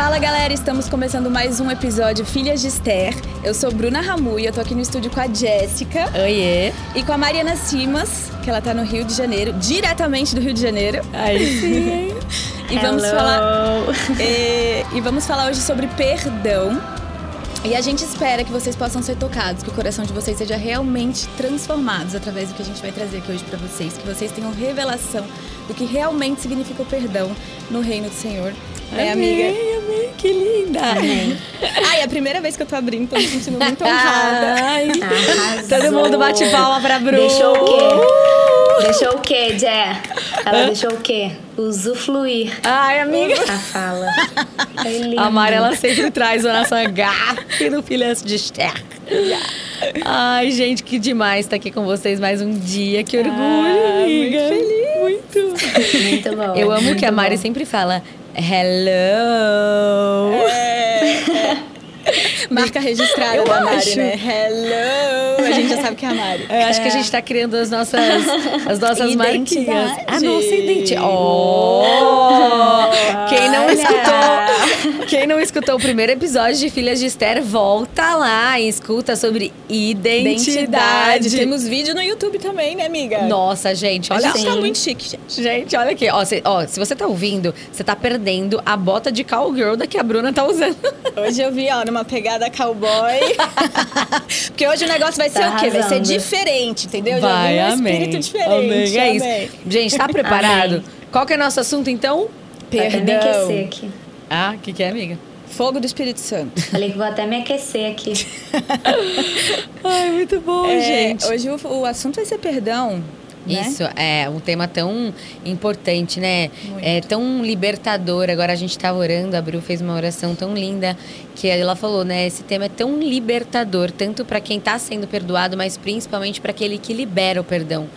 Fala galera, estamos começando mais um episódio Filhas de Esther. Eu sou Bruna Ramu e eu tô aqui no estúdio com a Jéssica Oiê. e com a Mariana Simas, que ela tá no Rio de Janeiro, diretamente do Rio de Janeiro. Aí sim. E vamos Hello. falar e, e vamos falar hoje sobre perdão. E a gente espera que vocês possam ser tocados, que o coração de vocês seja realmente transformado através do que a gente vai trazer aqui hoje pra vocês, que vocês tenham revelação do que realmente significa o perdão no reino do Senhor. É, amiga? Amei, amei, que linda. Ai, é a primeira vez que eu tô abrindo, tô me sentindo muito honrada. Ai, Arrasou. todo mundo bate palma pra Bru. Deixou o quê? Deixou o quê, Jé? Ela deixou o quê? Usufluir Ai, amiga. a fala. Lindo. A Mari, ela sempre traz o nosso gafe no Filhas de Esther. Ai, gente, que demais estar aqui com vocês mais um dia. Que orgulho, Ah, muito amiga. feliz. Muito. Muito bom. Eu amo muito que a Mari bom. sempre fala hello. Marca registrada Eu da Mari, acho. né? Hello! A gente já sabe que é a Mari. Eu acho que a gente tá criando as nossas, as nossas Identidade. marquinhas. A nossa identidade. Oh! Quem não Olha. escutou, quem não escutou o primeiro episódio de Filhas de Esther, volta lá e escuta sobre identidade. Identidade. Temos vídeo no YouTube também, né, amiga? Nossa, gente, olha gente tá muito chique, gente. Gente, olha aqui. Ó, cê- ó, se você tá ouvindo, você tá perdendo a bota de cowgirl da que a Bruna tá usando. Hoje eu vi, ó, numa pegada cowboy. Porque hoje o negócio vai ser Tá o quê? Vai ser diferente, entendeu? Já Vai, vi um amém. espírito diferente. Amém, é isso. amém. Gente, tá preparado? Amém. Qual que é o nosso assunto, então? Vou até me Perdão. aquecer aqui. Ah, o que, que é, amiga? Fogo do Espírito Santo. Falei que vou até me aquecer aqui. Ai, muito bom, É, gente. Hoje o, o assunto vai ser perdão. né? Isso, é um tema tão importante, né? Muito. É tão libertador. Agora a gente tava orando, a Bru fez uma oração tão linda que ela falou, né? Esse tema é tão libertador, tanto para quem tá sendo perdoado, mas principalmente para aquele que libera o perdão.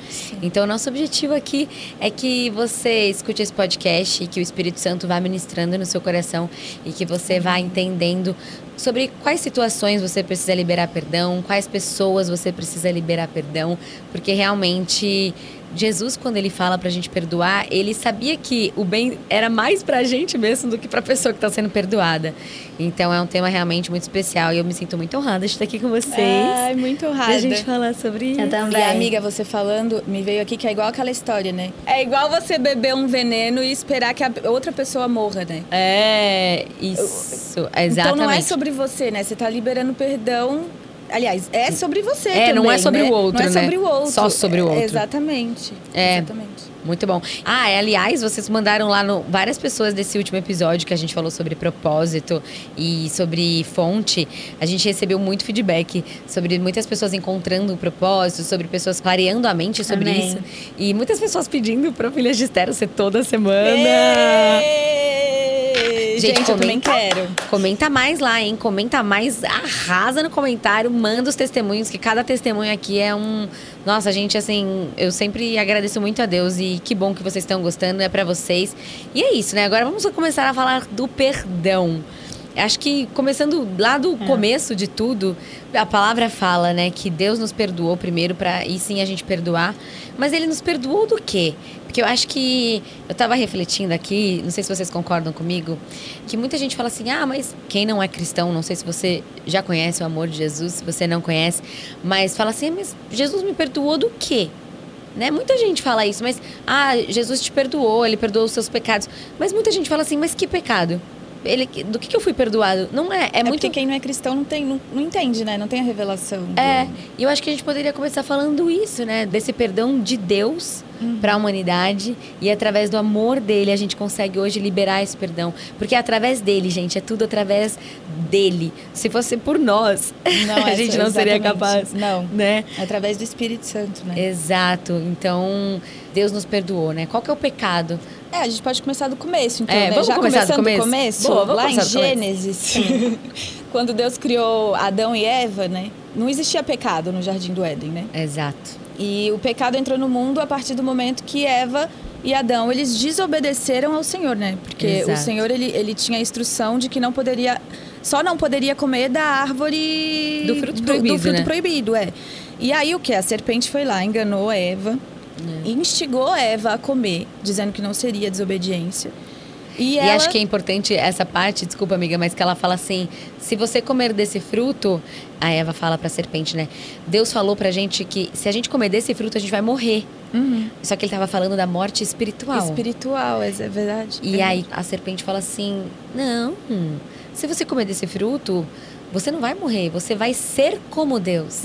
Então, nosso objetivo aqui é que você escute esse podcast e que o Espírito Santo vá ministrando no seu coração e que você vá entendendo sobre quais situações você precisa liberar perdão, quais pessoas você precisa liberar perdão, porque realmente Jesus, quando ele fala pra gente perdoar, ele sabia que o bem era mais pra gente mesmo do que pra pessoa que tá sendo perdoada. Então é um tema realmente muito especial e eu me sinto muito honrada de estar aqui com vocês. Ai, muito honrada. Pra gente falar sobre isso. Eu E também. amiga, você falando, me veio aqui que é igual aquela história, né? É igual você beber um veneno e esperar que a outra pessoa morra, né? É, isso, exatamente. Então não é sobre você, né? Você tá liberando perdão. Aliás, é sobre você É, não também, é sobre né? o outro, Não é né? sobre o outro. Só sobre o outro. É, exatamente. É. Exatamente. Muito bom. Ah, é, aliás, vocês mandaram lá no, várias pessoas desse último episódio que a gente falou sobre propósito e sobre fonte. A gente recebeu muito feedback sobre muitas pessoas encontrando o propósito, sobre pessoas clareando a mente sobre Amém. isso. E muitas pessoas pedindo para Filhas de Estero ser toda semana. Ê! Gente, eu também comenta- quero. Comenta mais lá, hein? Comenta mais, arrasa no comentário, manda os testemunhos, que cada testemunho aqui é um. Nossa, gente, assim, eu sempre agradeço muito a Deus e que bom que vocês estão gostando, é pra vocês. E é isso, né? Agora vamos começar a falar do perdão. Acho que começando lá do começo de tudo, a palavra fala, né, que Deus nos perdoou primeiro para e sim a gente perdoar. Mas ele nos perdoou do quê? Porque eu acho que eu tava refletindo aqui, não sei se vocês concordam comigo, que muita gente fala assim: "Ah, mas quem não é cristão, não sei se você já conhece o amor de Jesus, se você não conhece, mas fala assim: "Mas Jesus me perdoou do quê?" Né? Muita gente fala isso, mas ah, Jesus te perdoou, ele perdoou os seus pecados. Mas muita gente fala assim: "Mas que pecado?" Ele, do que, que eu fui perdoado? Não é, é, É, muito porque quem não é cristão não, tem, não, não entende, né? Não tem a revelação. do- é, e eu acho que a gente poderia começar falando isso, né? Desse perdão de Deus para a humanidade e através do amor dele a gente consegue hoje liberar esse perdão, porque é através dele, gente, é tudo através dele. Se fosse por nós, Não, a é gente só- não seria exatamente. capaz, Não. né? Através do Espírito Santo, né? Exato. Então, Deus nos perdoou, né? Qual que é o pecado? É, a gente pode começar do começo, então, É, né? vamos Já começar do começando começo? Boa, lá em do começo. Gênesis, quando Deus criou Adão e Eva, né? Não existia pecado no Jardim do Éden, né? Exato. E o pecado entrou no mundo a partir do momento que Eva e Adão, eles desobedeceram ao Senhor, né? Porque o Exato. Senhor, ele, ele tinha a instrução de que não poderia... Só não poderia comer da árvore... Do fruto do, proibido, fruto né? proibido, é. E aí o que? A serpente foi lá, enganou Eva, É. instigou Eva a comer, dizendo que não seria desobediência. E E, ela- acho que é importante essa parte, desculpa, amiga, mas que ela fala assim: se você comer desse fruto, a Eva fala pra serpente, né? Deus falou pra gente que se a gente comer desse fruto, a gente vai morrer. Só que ele tava falando da morte espiritual. Espiritual, é verdade. E aí a serpente fala assim: Não, se você comer desse fruto, você não vai morrer, você vai ser como Deus.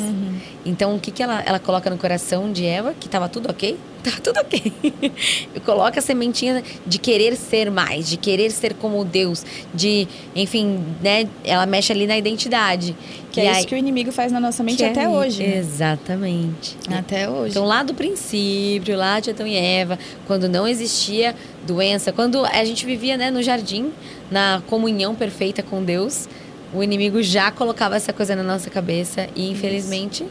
Então o que, que ela, ela coloca no coração de Eva? Que tava tudo ok? Tava tudo ok. coloca a sementinha de querer ser mais, de querer ser como Deus, de, enfim, né? Ela mexe ali na identidade. Que E é aí- isso que o inimigo faz na nossa mente que até é- hoje. né? Exatamente. Até hoje. Então, lá do princípio, lá de Adão e Eva, quando não existia doença, quando a gente vivia né, no jardim, na comunhão perfeita com Deus, o inimigo já colocava essa coisa na nossa cabeça e, infelizmente,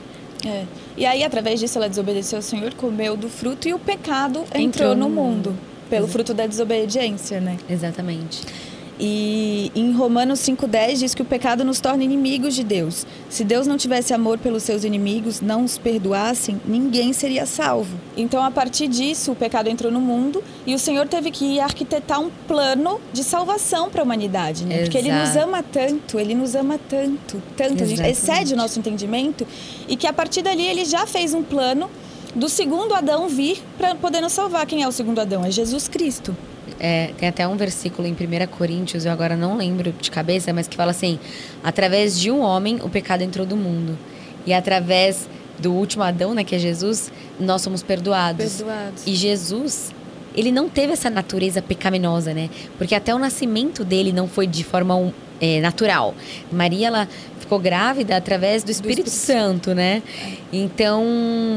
É. E aí, através disso, ela desobedeceu ao Senhor, comeu do fruto e o pecado entrou, Entrou no no mundo. Pelo fruto da desobediência, né? exatamente. E em Romanos 5,10 diz que o pecado nos torna inimigos de Deus. Se Deus não tivesse amor pelos seus inimigos, não os perdoassem, ninguém seria salvo. Então, a partir disso, o pecado entrou no mundo e o Senhor teve que arquitetar um plano de salvação para a humanidade, né? Porque Ele nos ama tanto, Ele nos ama tanto, tanto, a gente Exatamente. excede o nosso entendimento e que a partir dali Ele já fez um plano do segundo Adão vir para poder nos salvar. Quem é o segundo Adão? É Jesus Cristo. É, tem até um versículo em 1 Coríntios, eu agora não lembro de cabeça, mas que fala assim: através de um homem o pecado entrou do mundo. E através do último Adão, né, que é Jesus, nós somos perdoados. Perdoados. E Jesus, ele não teve essa natureza pecaminosa, né? Porque até o nascimento dele não foi de forma é, natural. Maria, ela ficou grávida através do Espírito, Espírito Santo, né? Então,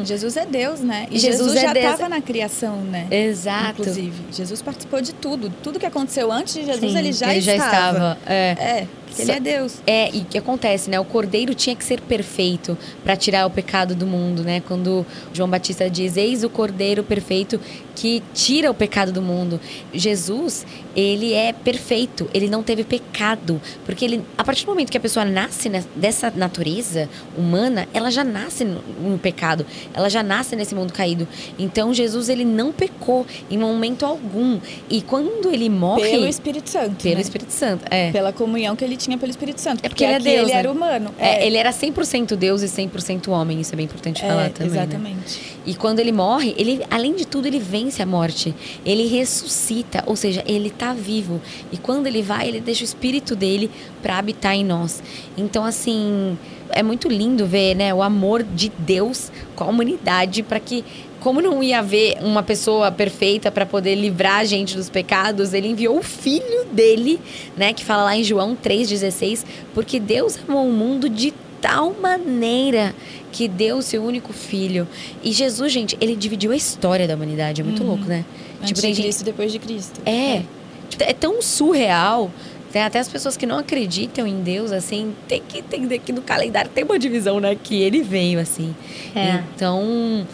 Jesus é Deus, né? E Jesus Jesus, é já estava na criação, né? exato. Inclusive, Jesus participou de tudo. Tudo que aconteceu antes de Jesus, Sim, ele já ele já estava. É. É, ele é Deus. É, e o que acontece, né? O cordeiro tinha que ser perfeito para tirar o pecado do mundo, né? Quando João Batista diz: Eis o cordeiro perfeito que tira o pecado do mundo. Jesus, ele é perfeito, ele não teve pecado. Porque ele, a partir do momento que a pessoa nasce ne- dessa natureza humana, ela já nasce no, no pecado, ela já nasce nesse mundo caído. Então, Jesus, ele não pecou em momento algum. E quando ele morre. Pelo Espírito Santo. pelo né? Espírito Santo. É. Pela comunhão que ele tinha pelo Espírito Santo. É porque ele é Deus, ele né? era humano. É, ele era 100% Deus e 100% homem, isso é bem importante falar É, também. né? Exatamente. E quando ele morre, ele, além de tudo, ele vence a morte. Ele ressuscita, ou seja, ele tá vivo. E quando ele vai, ele deixa o espírito dele para habitar em nós. Então, assim, é muito lindo ver, né, o amor de Deus com a humanidade para que como não ia haver uma pessoa perfeita para poder livrar a gente dos pecados, ele enviou o filho dele, né, que fala lá em João 3:16, porque Deus amou o mundo de tal maneira que deu o seu único filho. E Jesus, gente, ele dividiu a história da humanidade. É muito louco, né? Antes tem de gente- Cristo depois de Cristo. É. Tipo, É tão surreal. Tem até as pessoas que não acreditam em Deus, assim, tem que entender que no calendário tem uma divisão, né? Que ele veio, assim. É. Então,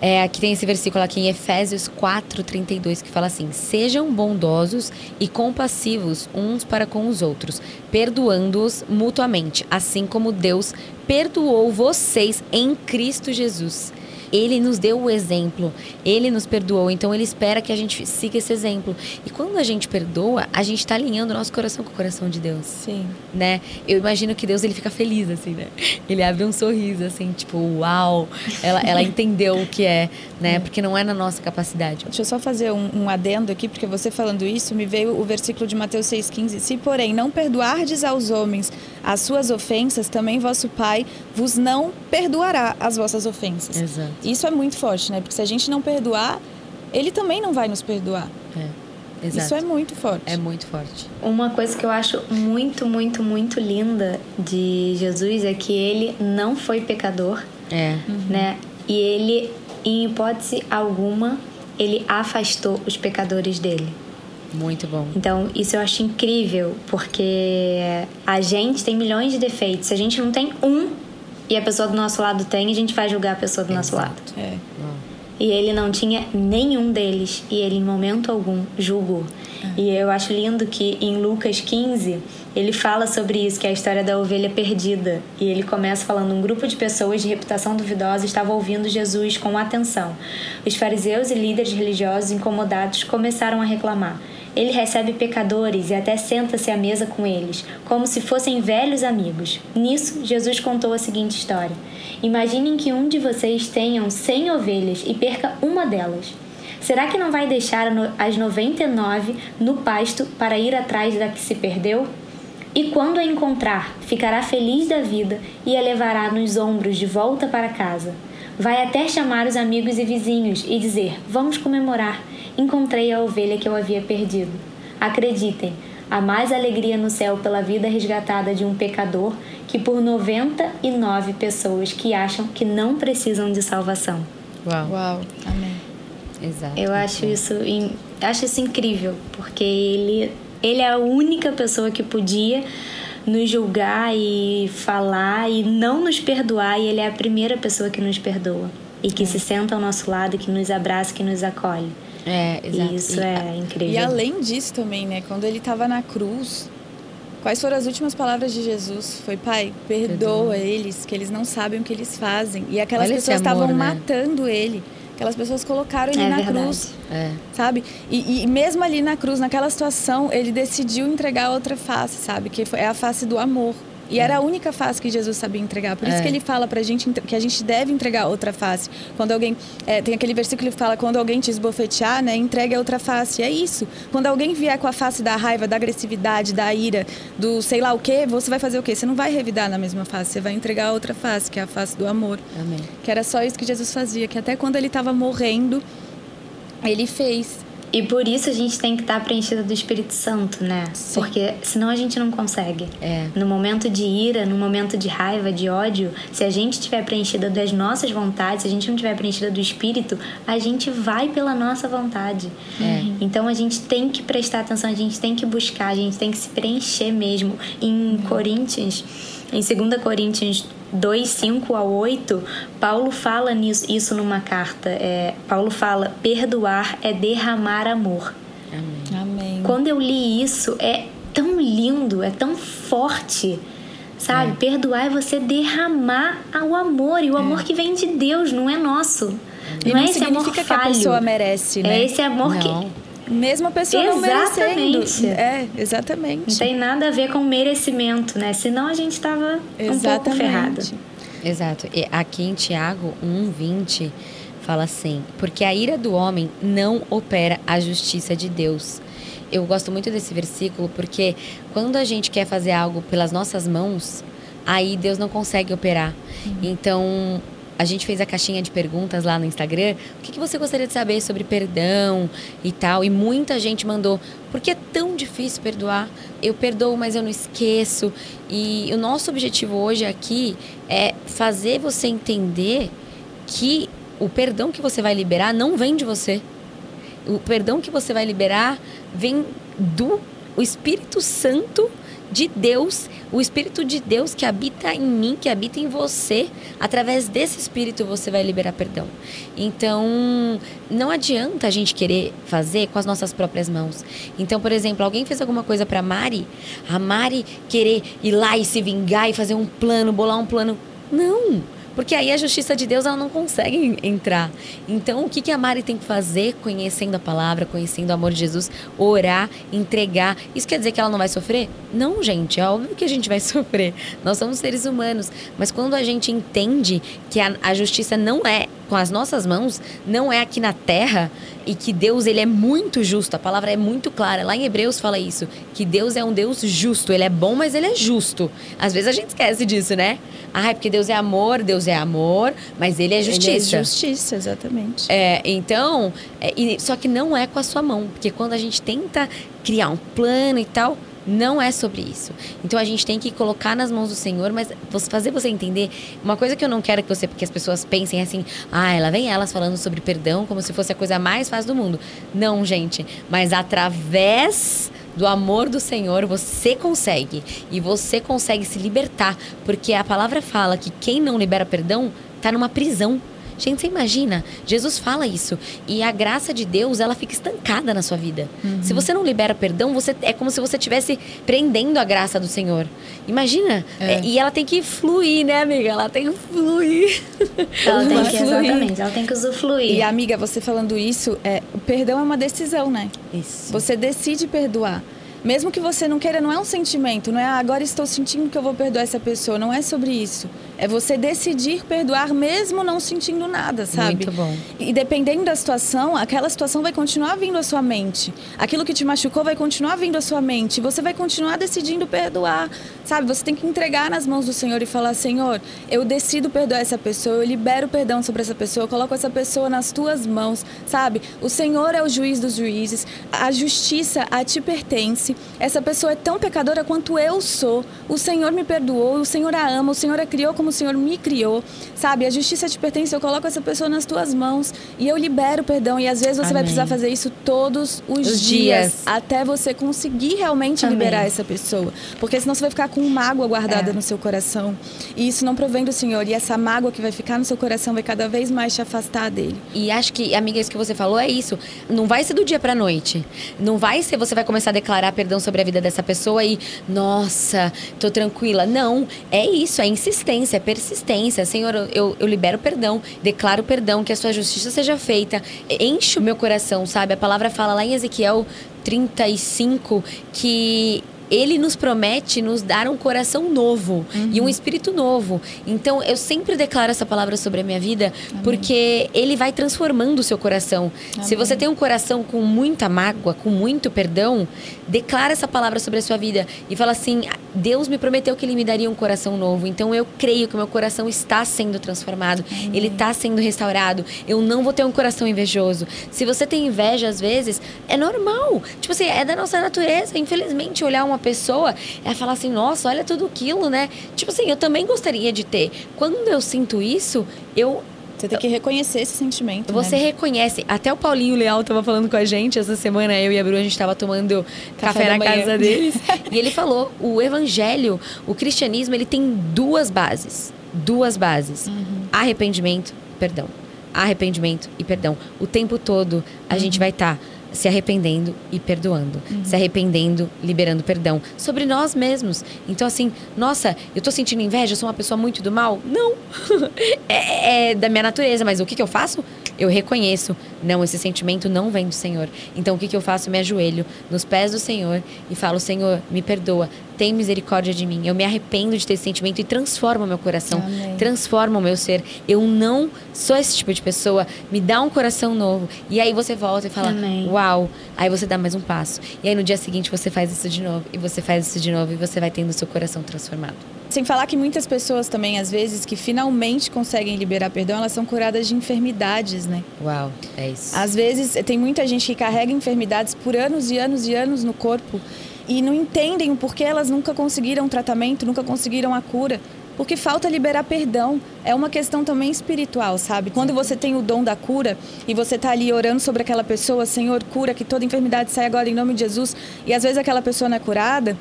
é, aqui tem esse versículo aqui em Efésios 4, 32, que fala assim: Sejam bondosos e compassivos uns para com os outros, perdoando-os mutuamente, assim como Deus perdoou vocês em Cristo Jesus. Ele nos deu o exemplo, ele nos perdoou, então ele espera que a gente siga esse exemplo. E quando a gente perdoa, a gente está alinhando o nosso coração com o coração de Deus Sim. né? Eu imagino que Deus ele fica feliz assim, né? Ele abre um sorriso assim, tipo, uau, ela, ela entendeu o que é, né? Porque não é na nossa capacidade. Deixa eu só fazer um, um adendo aqui, porque você falando isso, me veio o versículo de Mateus 6,15. Se, porém, não perdoardes aos homens as suas ofensas, também vosso Pai vos não perdoará as vossas ofensas. Exato. Isso é muito forte, né? Porque se a gente não perdoar, ele também não vai nos perdoar. É. Exato. Isso é muito forte. É muito forte. Uma coisa que eu acho muito, muito, muito linda de Jesus é que ele não foi pecador, É. né? E ele, em hipótese alguma, ele afastou os pecadores dele. Muito bom. Então, isso eu acho incrível, porque a gente tem milhões de defeitos. Se a gente não tem um e a pessoa do nosso lado tem, a gente vai julgar a pessoa do nosso lado. É. E ele não tinha nenhum deles, e ele em momento algum julgou. E eu acho lindo que em Lucas 15 ele fala sobre isso, que é a história da ovelha perdida. E ele começa falando: um grupo de pessoas de reputação duvidosa estava ouvindo Jesus com atenção. Os fariseus e líderes religiosos incomodados começaram a reclamar. Ele recebe pecadores e até senta-se à mesa com eles, como se fossem velhos amigos. Nisso, Jesus contou a seguinte história: Imaginem que um de vocês tenha cem ovelhas e perca uma delas. Será que não vai deixar as 99 no pasto para ir atrás da que se perdeu? E quando a encontrar, ficará feliz da vida e a levará nos ombros de volta para casa. Vai até chamar os amigos e vizinhos e dizer: Vamos comemorar, encontrei a ovelha que eu havia perdido. Acreditem, há mais alegria no céu pela vida resgatada de um pecador que por 99 pessoas que acham que não precisam de salvação. Uau. Uau. Amém. Exato. Eu acho isso, acho isso incrível, porque ele, ele é a única pessoa que podia nos julgar e falar e não nos perdoar, e ele é a primeira pessoa que nos perdoa e que é. se senta ao nosso lado, que nos abraça, que nos acolhe. É, exato. E isso e, é incrível. E além disso também, né, quando ele estava na cruz, quais foram as últimas palavras de Jesus? Foi, Pai, perdoa, perdoa. eles, que eles não sabem o que eles fazem. E aquelas Olha pessoas estavam né? matando ele. Aquelas pessoas colocaram ele é na verdade. cruz, é. sabe? E, e, mesmo ali na cruz, naquela situação, ele decidiu entregar outra face, sabe? Que é a face do amor. E era a única face que Jesus sabia entregar. Por isso é. que ele fala pra gente que a gente deve entregar outra face. Quando alguém. É, tem aquele versículo que fala: quando alguém te esbofetear, né? Entregue a outra face. E é isso. Quando alguém vier com a face da raiva, da agressividade, da ira, do sei lá o quê, você vai fazer o quê? Você não vai revidar na mesma face. Você vai entregar a outra face, que é a face do amor. Amém. Que era só isso que Jesus fazia. Que até quando ele estava morrendo, ele fez. E por isso a gente tem que estar preenchida do Espírito Santo, né? Sim. Porque senão a gente não consegue. É. No momento de ira, no momento de raiva, de ódio, se a gente estiver preenchida das nossas vontades, se a gente não estiver preenchida do Espírito, a gente vai pela nossa vontade. É. Então a gente tem que prestar atenção, a gente tem que buscar, a gente tem que se preencher mesmo. Em. Coríntios, em 2 Coríntios 2, 5 a 8, Paulo fala nisso, isso numa carta. É, Paulo fala: perdoar é derramar amor. Amém. Amém. Quando eu li isso, é tão lindo, é tão forte. Sabe? É. Perdoar é você derramar o amor. E o é. amor que vem de Deus, não é nosso. Não, não é esse amor falho. que a pessoa merece, né? É esse amor não. que mesmo a pessoa exatamente. não merecendo. É, exatamente. Não tem nada a ver com merecimento, né? Senão a gente estava um pouco ferrado. Exato. E aqui em Tiago 1:20 fala assim: "Porque a ira do homem não opera a justiça de Deus." Eu gosto muito desse versículo porque quando a gente quer fazer algo pelas nossas mãos, aí Deus não consegue operar. Uhum. Então, a gente fez a caixinha de perguntas lá no Instagram. O que, que você gostaria de saber sobre perdão e tal? E muita gente mandou. Por que é tão difícil perdoar? Eu perdoo, mas eu não esqueço. E o nosso objetivo hoje aqui é fazer você entender que o perdão que você vai liberar não vem de você. O perdão que você vai liberar vem do o Espírito Santo de Deus, o Espírito de Deus que habita em mim, que habita em você. Através desse Espírito você vai liberar perdão. Então, não adianta a gente querer fazer com as nossas próprias mãos. Então, por exemplo, alguém fez alguma coisa para Mari, a Mari querer ir lá e se vingar e fazer um plano, bolar um plano. Não! Porque aí a justiça de Deus ela não consegue entrar. Então, o que, que a Mari tem que fazer conhecendo a palavra, conhecendo o amor de Jesus? Orar, entregar. Isso quer dizer que ela não vai sofrer? Não, gente. É óbvio que a gente vai sofrer. Nós somos seres humanos. Mas quando a gente entende que a, a justiça não é com as nossas mãos, não é aqui na terra e que Deus ele é muito justo. A palavra é muito clara. Lá em Hebreus fala isso, que Deus é um Deus justo. Ele é bom, mas ele é justo. Às vezes a gente esquece disso, né? Ah, é porque Deus é amor, Deus é amor, mas ele é justiça. Ele é justiça, exatamente. É, então, é, e, só que não é com a sua mão, porque quando a gente tenta criar um plano e tal, não é sobre isso. Então a gente tem que colocar nas mãos do Senhor, mas fazer você entender uma coisa que eu não quero que você, porque as pessoas pensem assim, ah, ela vem elas falando sobre perdão como se fosse a coisa mais fácil do mundo. Não, gente, mas através do amor do Senhor, você consegue. E você consegue se libertar. Porque a palavra fala que quem não libera perdão está numa prisão. Gente, você imagina? Jesus fala isso. E a graça de Deus, ela fica estancada na sua vida. Uhum. Se você não libera perdão, você é como se você estivesse prendendo a graça do Senhor. Imagina. É. É, e ela tem que fluir, né, amiga? Ela tem que fluir. Ela tem que, exatamente, ela tem que usufruir. E, amiga, você falando isso, é, perdão é uma decisão, né? Isso. Você decide perdoar. Mesmo que você não queira, não é um sentimento, não é ah, agora estou sentindo que eu vou perdoar essa pessoa, não é sobre isso. É você decidir perdoar mesmo não sentindo nada, sabe? Muito bom. E dependendo da situação, aquela situação vai continuar vindo à sua mente. Aquilo que te machucou vai continuar vindo à sua mente. Você vai continuar decidindo perdoar, sabe? Você tem que entregar nas mãos do Senhor e falar: Senhor, eu decido perdoar essa pessoa, eu libero perdão sobre essa pessoa, eu coloco essa pessoa nas tuas mãos, sabe? O Senhor é o juiz dos juízes, a justiça a ti pertence. Essa pessoa é tão pecadora quanto eu sou. O Senhor me perdoou, o Senhor a ama, o Senhor a criou como o Senhor me criou, sabe? A justiça te pertence, eu coloco essa pessoa nas tuas mãos e eu libero perdão. E às vezes você Amém. vai precisar fazer isso todos os, Os dias, dias. até você conseguir realmente Amém. liberar essa pessoa. Porque senão você vai ficar com mágoa guardada É. no seu coração. E isso não provém do Senhor. E essa mágoa que vai ficar no seu coração vai cada vez mais te afastar dele. E acho que, amiga, isso que você falou é isso. Não vai ser do dia pra noite. Não vai ser você vai começar a declarar perdão sobre a vida dessa pessoa e, nossa, tô tranquila. Não, é isso, é insistência, é persistência. Senhor, eu, eu libero perdão, declaro perdão, que a sua justiça seja feita. Enche o meu coração, sabe? A palavra fala lá em Ezequiel 35 que ele nos promete nos dar um coração novo e um espírito novo. Então, eu sempre declaro essa palavra sobre a minha vida, porque ele vai transformando o seu coração. Se você tem um coração com muita mágoa, com muito perdão, declara essa palavra sobre a sua vida e fala assim: Deus me prometeu que ele me daria um coração novo. Então, eu creio que meu coração está sendo transformado, ele está sendo restaurado. Eu não vou ter um coração invejoso. Se você tem inveja, às vezes, é normal. Tipo assim, é da nossa natureza, infelizmente, olhar uma pessoa é falar assim, nossa, olha tudo aquilo, né? Tipo assim, eu também gostaria de ter. Quando eu sinto isso, eu Você tem que reconhecer esse sentimento. você né? reconhece. Até o Paulinho Leal tava falando com a gente essa semana, eu e a Bru, a gente tava tomando café, Café na manhã. casa deles. e ele falou: o evangelho, o cristianismo, ele tem duas bases. Duas bases: Uhum. arrependimento, perdão. Arrependimento e perdão. O tempo todo a gente vai estar. Se arrependendo e perdoando. Se arrependendo, liberando perdão. Sobre nós mesmos. Então, assim, nossa, eu tô sentindo inveja, eu sou uma pessoa muito do mal? Não. é, é da minha natureza, mas o que, que eu faço? Eu reconheço, não, esse sentimento não vem do Senhor. Então, o que, que eu faço? Eu me ajoelho nos pés do Senhor e falo: Senhor, me perdoa, tem misericórdia de mim. Eu me arrependo de ter esse sentimento e transforma o meu coração, Amém. transforma o meu ser. Eu não sou esse tipo de pessoa, me dá um coração novo. E aí você volta e fala: Amém. Uau! Aí você dá mais um passo. E aí no dia seguinte você faz isso de novo, e você faz isso de novo, e você vai tendo o seu coração transformado. Sem falar que muitas pessoas também, às vezes, que finalmente conseguem liberar perdão, elas são curadas de enfermidades, né? Uau, é isso. Às vezes, tem muita gente que carrega enfermidades por anos e anos e anos no corpo e não entendem o porquê elas nunca conseguiram tratamento, nunca conseguiram a cura. Porque falta liberar perdão. É uma questão também espiritual, sabe? Quando você tem o dom da cura e você tá ali orando sobre aquela pessoa, Senhor, cura, que toda enfermidade saia agora em nome de Jesus, e às vezes aquela pessoa não é curada,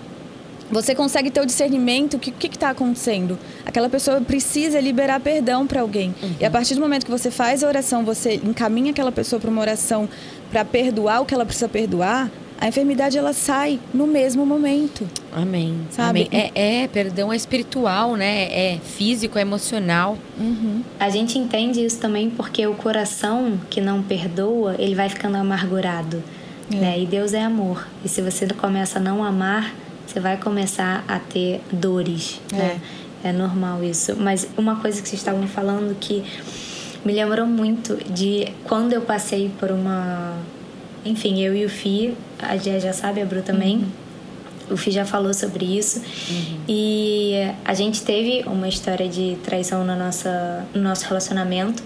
você consegue ter o discernimento que o que está acontecendo. Aquela pessoa precisa liberar perdão para alguém. E a partir do momento que você faz a oração, você encaminha aquela pessoa para uma oração para perdoar o que ela precisa perdoar, a enfermidade ela sai no mesmo momento. Amém. Sabe? Amém. É, é, perdão é espiritual, né? É físico, é emocional. A gente entende isso também porque o coração que não perdoa, ele vai ficando amargurado. É. Né? E Deus é amor. E se você começa a não amar, você vai começar a ter dores. Né? É normal isso. Mas uma coisa que vocês estavam falando que me lembrou muito de quando eu passei por uma. Enfim, eu e o Fi, a Gia já sabe, a Bru também. O Fi já falou sobre isso. E a gente teve uma história de traição na nossa, no nosso relacionamento.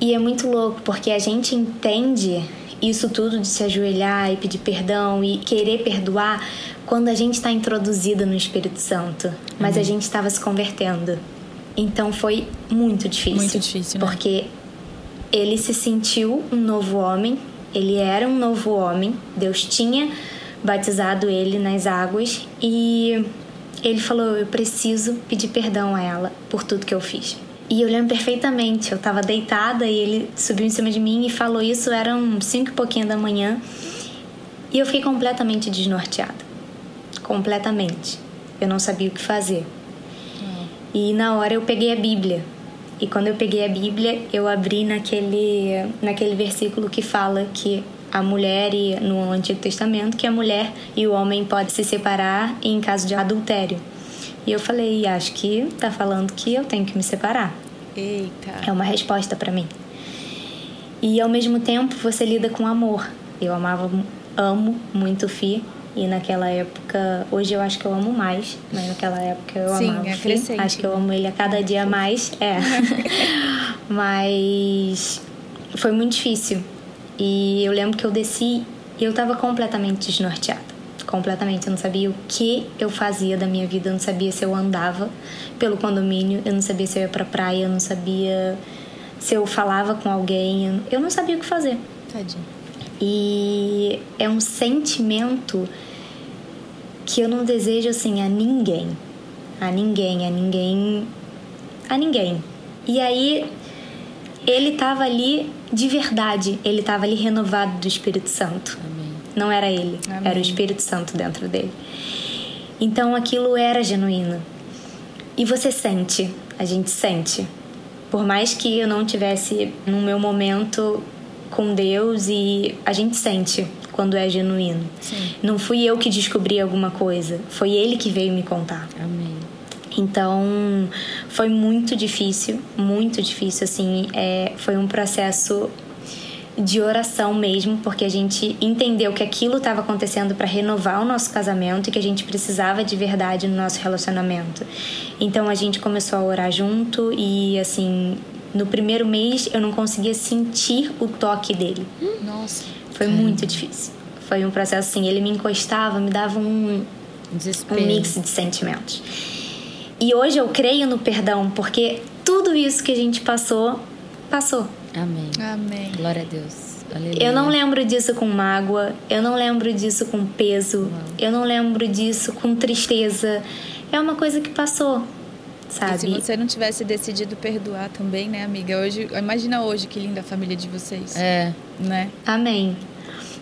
E é muito louco, porque a gente entende isso tudo de se ajoelhar e pedir perdão e querer perdoar quando a gente está introduzida no Espírito Santo. Mas a gente estava se convertendo. Então foi muito difícil. Muito difícil, né? Porque ele se sentiu um novo homem, ele era um novo homem, Deus tinha batizado ele nas águas e ele falou: Eu preciso pedir perdão a ela por tudo que eu fiz. E eu lembro perfeitamente, eu tava deitada e ele subiu em cima de mim e falou isso, eram cinco e pouquinho da manhã. E eu fiquei completamente desnorteada. Completamente. Eu não sabia o que fazer. E na hora eu peguei a Bíblia E quando eu peguei a Bíblia, eu abri naquele, naquele versículo que fala que a mulher e no Antigo Testamento que a mulher e o homem podem se separar em caso de adultério. E eu falei, acho que tá falando que eu tenho que me separar. Eita. É uma resposta para mim. E ao mesmo tempo você lida com amor. Eu amava, amo muito o Fi. E naquela época, hoje eu acho que eu amo mais, mas naquela época eu Sim, amava é crescente, Acho que eu né? amo ele a cada dia mais. É. mas foi muito difícil. E eu lembro que eu desci e eu tava completamente desnorteada. Completamente. Eu não sabia o que eu fazia da minha vida. Eu não sabia se eu andava pelo condomínio. Eu não sabia se eu ia pra praia. Eu não sabia se eu falava com alguém. Eu não sabia o que fazer. Tadinho. E é um sentimento que eu não desejo assim a ninguém. A ninguém, a ninguém. A ninguém. E aí ele tava ali de verdade, ele tava ali renovado do Espírito Santo. Amém. Não era ele, Amém. era o Espírito Santo dentro dele. Então aquilo era genuíno. E você sente, a gente sente. Por mais que eu não tivesse no meu momento com Deus e a gente sente quando é genuíno. Sim. Não fui eu que descobri alguma coisa, foi ele que veio me contar. Amém. Então foi muito difícil, muito difícil assim. É, foi um processo de oração mesmo, porque a gente entendeu que aquilo estava acontecendo para renovar o nosso casamento e que a gente precisava de verdade no nosso relacionamento. Então a gente começou a orar junto e assim, no primeiro mês eu não conseguia sentir o toque dele. Nossa. Foi muito difícil. Foi um processo assim, ele me encostava, me dava um, um mix de sentimentos. E hoje eu creio no perdão, porque tudo isso que a gente passou, passou. Amém. Amém. Glória a Deus. Aleluia. Eu não lembro disso com mágoa, eu não lembro disso com peso, eu não lembro disso com tristeza. É uma coisa que passou, E se sabe? você não tivesse decidido perdoar também, né, amiga? Hoje, imagina hoje que linda a família de vocês, É. né? Amém.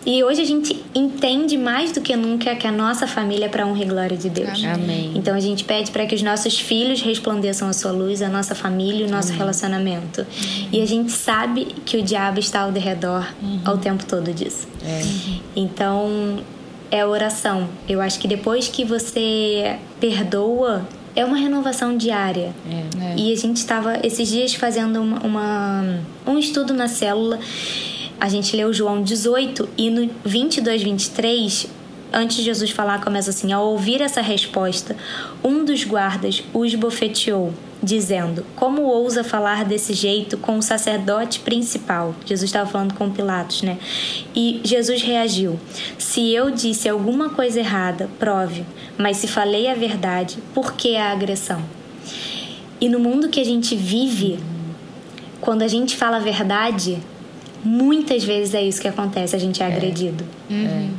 E hoje a gente entende mais do que nunca que a nossa família é para honra e glória de Deus. Amém. Amém. Então a gente pede para que os nossos filhos resplandeçam a sua luz, a nossa família e o nosso relacionamento. E a gente sabe que o diabo está ao redor ao tempo todo disso. É. Então é oração. Eu acho que depois que você perdoa, é uma renovação diária. É. É. E a gente estava esses dias fazendo uma, uma- um estudo na célula. A gente leu João 18 e no 22, 23, antes de Jesus falar, começa assim: Ao ouvir essa resposta, um dos guardas os bofeteou, dizendo: Como ousa falar desse jeito com o sacerdote principal? Jesus estava falando com Pilatos, né? E Jesus reagiu: Se eu disse alguma coisa errada, prove, mas se falei a verdade, por que a agressão? E no mundo que a gente vive, quando a gente fala a verdade, muitas vezes é isso que acontece, a gente é, agredido. Uhum.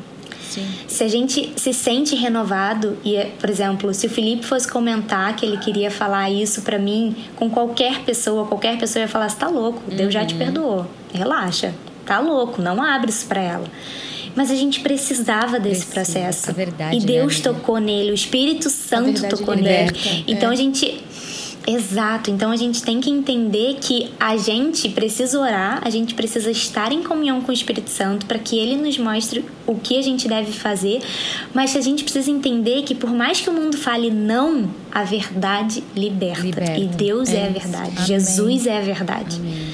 Sim. Se a gente se sente renovado e, por exemplo, se o Felipe fosse comentar que ele queria falar isso pra mim com qualquer pessoa, qualquer pessoa ia falar: "Você tá louco? Deus já te perdoou. Relaxa. Tá louco, não abre isso pra ela". Mas a gente precisava desse Precisa. processo. Verdade, e né, Deus amiga? tocou nele, o Espírito Santo tocou liberta. nele. Então a gente Exato, então a gente tem que entender que a gente precisa orar, a gente precisa estar em comunhão com o Espírito Santo para que ele nos mostre o que a gente deve fazer, mas a gente precisa entender que por mais que o mundo fale não, a verdade liberta. Liberta. E Deus é, É a verdade, Amém. Jesus é a verdade. Amém.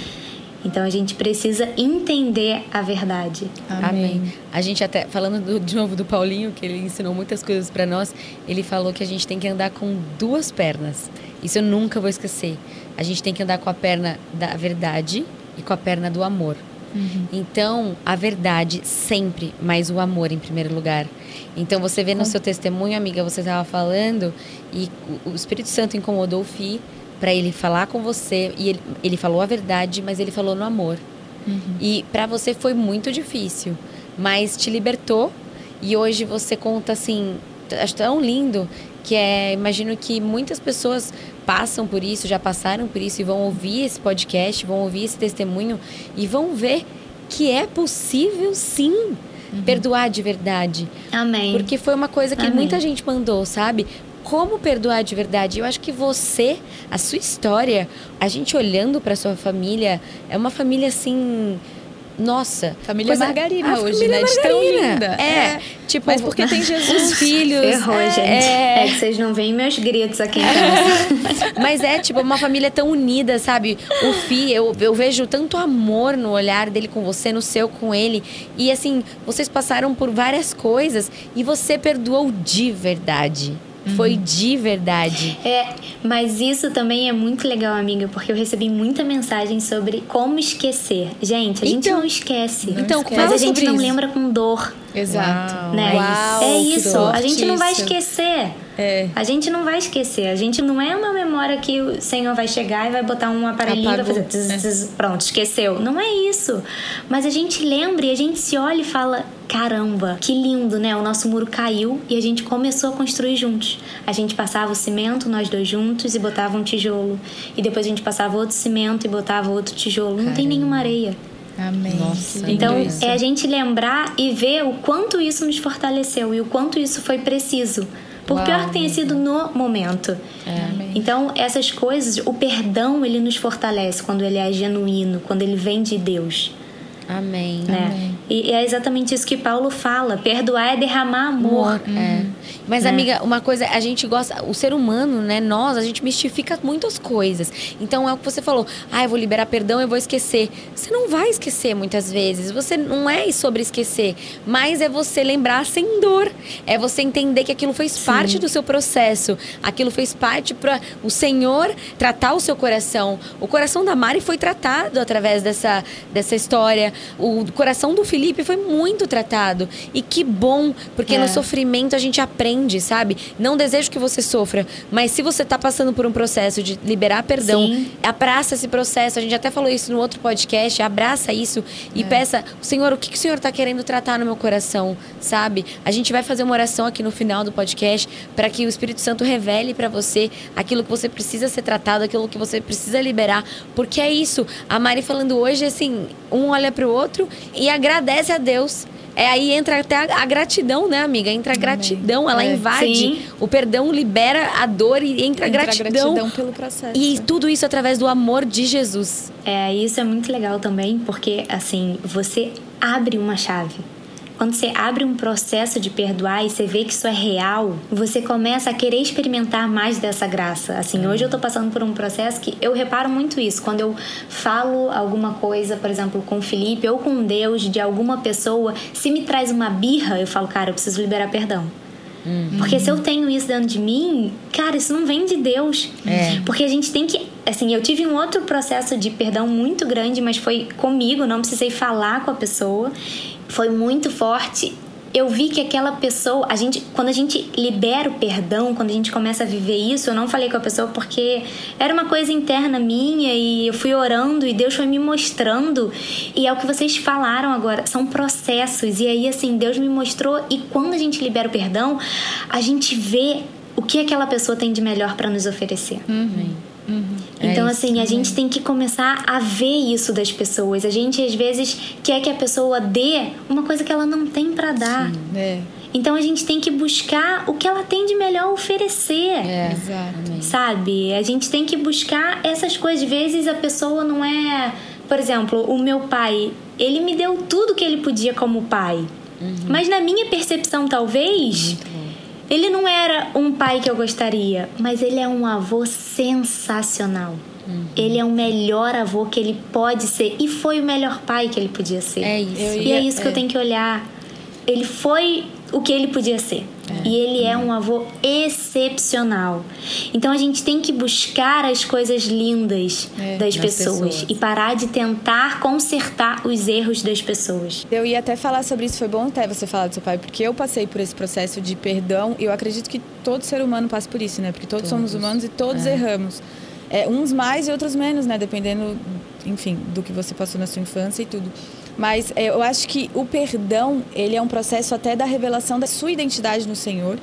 Então a gente precisa entender a verdade. Amém. A gente até, falando do- de novo do Paulinho, que ele ensinou muitas coisas pra nós, ele falou que a gente tem que andar com duas pernas. Isso eu nunca vou esquecer. A gente tem que andar com a perna da verdade e com a perna do amor. Então, a verdade sempre, mas o amor em primeiro lugar. Então, você vê no seu testemunho, amiga, você estava falando e o- Espírito Santo incomodou o Fi para ele falar com você e ele, ele falou a verdade, mas ele falou no amor. E para você foi muito difícil, mas te libertou e hoje você conta assim, acho tão lindo que é, imagino que muitas pessoas passam por isso, já passaram por isso e vão ouvir esse podcast, vão ouvir esse testemunho e vão ver que é possível sim perdoar de verdade. Amém. Porque foi uma coisa que Amém. muita gente mandou, sabe? como perdoar de verdade. Eu acho que você, a sua história, a gente olhando para sua família, é uma família assim nossa. Família coisa, Margarina hoje, família né? Margarina. De tão linda. É, é, tipo, mas porque tem Jesus. Os filhos. Errou, é, gente. É... é que vocês não veem meus gritos aqui em casa. mas é, tipo, uma família tão unida, sabe? O Fi, eu, eu vejo tanto amor no olhar dele com você, no seu com ele. E assim, vocês passaram por várias coisas e você perdoou de verdade. Foi de verdade. É, mas isso também é muito legal, amiga, porque eu recebi muita mensagem sobre como esquecer. Gente, a gente então, não esquece. Então, esquece. mas a gente não lembra com dor. Exato. Uau, né? Uau, é isso. A gente não vai esquecer. É. A gente não vai esquecer. A gente não é uma memória que o Senhor vai chegar e vai botar um aparelhinho e vai fazer. Tzz, tzz, é. Pronto, esqueceu. Não é isso. Mas a gente lembra e a gente se olha e fala: caramba, que lindo, né? O nosso muro caiu e a gente começou a construir juntos. A gente passava o cimento, nós dois juntos, e botava um tijolo. E depois a gente passava outro cimento e botava outro tijolo. Não tem nenhuma areia. Amém. Nossa, então, é a gente lembrar e ver o quanto isso nos fortaleceu e o quanto isso foi preciso. Por Uau, pior que tenha sido no momento. É. Então, essas coisas, o perdão, ele nos fortalece quando ele é genuíno, quando ele vem de Deus. Amém. Né? Amém. E é exatamente isso que Paulo fala. Perdoar é derramar amor. amor é. Mas, né? amiga, uma coisa, a gente gosta, o ser humano, né? Nós, a gente mistifica muitas coisas. Então é o que você falou. Ah, eu vou liberar perdão, eu vou esquecer. Você não vai esquecer muitas vezes. Você não é sobre esquecer, mas é você lembrar sem dor. É você entender que aquilo fez Sim. parte do seu processo. Aquilo fez parte para o Senhor tratar o seu coração. O coração da Mari foi tratado através dessa, dessa história. O coração do Felipe foi muito tratado. E que bom, porque é. no sofrimento a gente aprende, sabe? Não desejo que você sofra, mas se você está passando por um processo de liberar perdão, Sim. abraça esse processo. A gente até falou isso no outro podcast. Abraça isso e é. peça, Senhor, o que, que o Senhor está querendo tratar no meu coração, sabe? A gente vai fazer uma oração aqui no final do podcast para que o Espírito Santo revele para você aquilo que você precisa ser tratado, aquilo que você precisa liberar, porque é isso. A Mari falando hoje, assim, um olha para o outro e agradece a Deus. É aí entra até a, a gratidão, né, amiga? Entra a gratidão, ela é, invade. Sim. O perdão libera a dor e entra, entra a gratidão. A gratidão pelo processo. E tudo isso através do amor de Jesus. É, isso é muito legal também, porque assim, você abre uma chave quando você abre um processo de perdoar e você vê que isso é real, você começa a querer experimentar mais dessa graça. Assim, hoje eu tô passando por um processo que eu reparo muito isso. Quando eu falo alguma coisa, por exemplo, com o Felipe ou com Deus de alguma pessoa, se me traz uma birra, eu falo, cara, eu preciso liberar perdão. Uhum. Porque se eu tenho isso dentro de mim, cara, isso não vem de Deus. É. Porque a gente tem que. Assim, eu tive um outro processo de perdão muito grande, mas foi comigo, não precisei falar com a pessoa foi muito forte. Eu vi que aquela pessoa, a gente, quando a gente libera o perdão, quando a gente começa a viver isso, eu não falei com a pessoa porque era uma coisa interna minha e eu fui orando e Deus foi me mostrando. E é o que vocês falaram agora, são processos. E aí, assim, Deus me mostrou. E quando a gente libera o perdão, a gente vê o que aquela pessoa tem de melhor para nos oferecer. Uhum. Uhum. Então, é assim, a gente tem que começar a ver isso das pessoas. A gente, às vezes, quer que a pessoa dê uma coisa que ela não tem para dar. Sim, é. Então, a gente tem que buscar o que ela tem de melhor oferecer. É, exatamente. Sabe? A gente tem que buscar essas coisas. Às vezes, a pessoa não é. Por exemplo, o meu pai, ele me deu tudo que ele podia como pai. Uhum. Mas na minha percepção, talvez. Muito ele não era um pai que eu gostaria, mas ele é um avô sensacional. Uhum. Ele é o melhor avô que ele pode ser e foi o melhor pai que ele podia ser. É isso. e ia, é isso que é. eu tenho que olhar. Ele foi o que ele podia ser. É. E ele é um avô excepcional. Então a gente tem que buscar as coisas lindas é, das, pessoas, pessoas, e parar de tentar consertar os erros das pessoas. Eu ia até falar sobre isso, foi bom até você falar do seu pai, porque eu passei por esse processo de perdão e eu acredito que todo ser humano passa por isso, né? Porque todos, todos. somos humanos e todos é. erramos. É, uns mais e outros menos, né? Dependendo, enfim, do que você passou na sua infância e tudo. Mas é, eu acho que o perdão, ele é um processo até da revelação da sua identidade no Senhor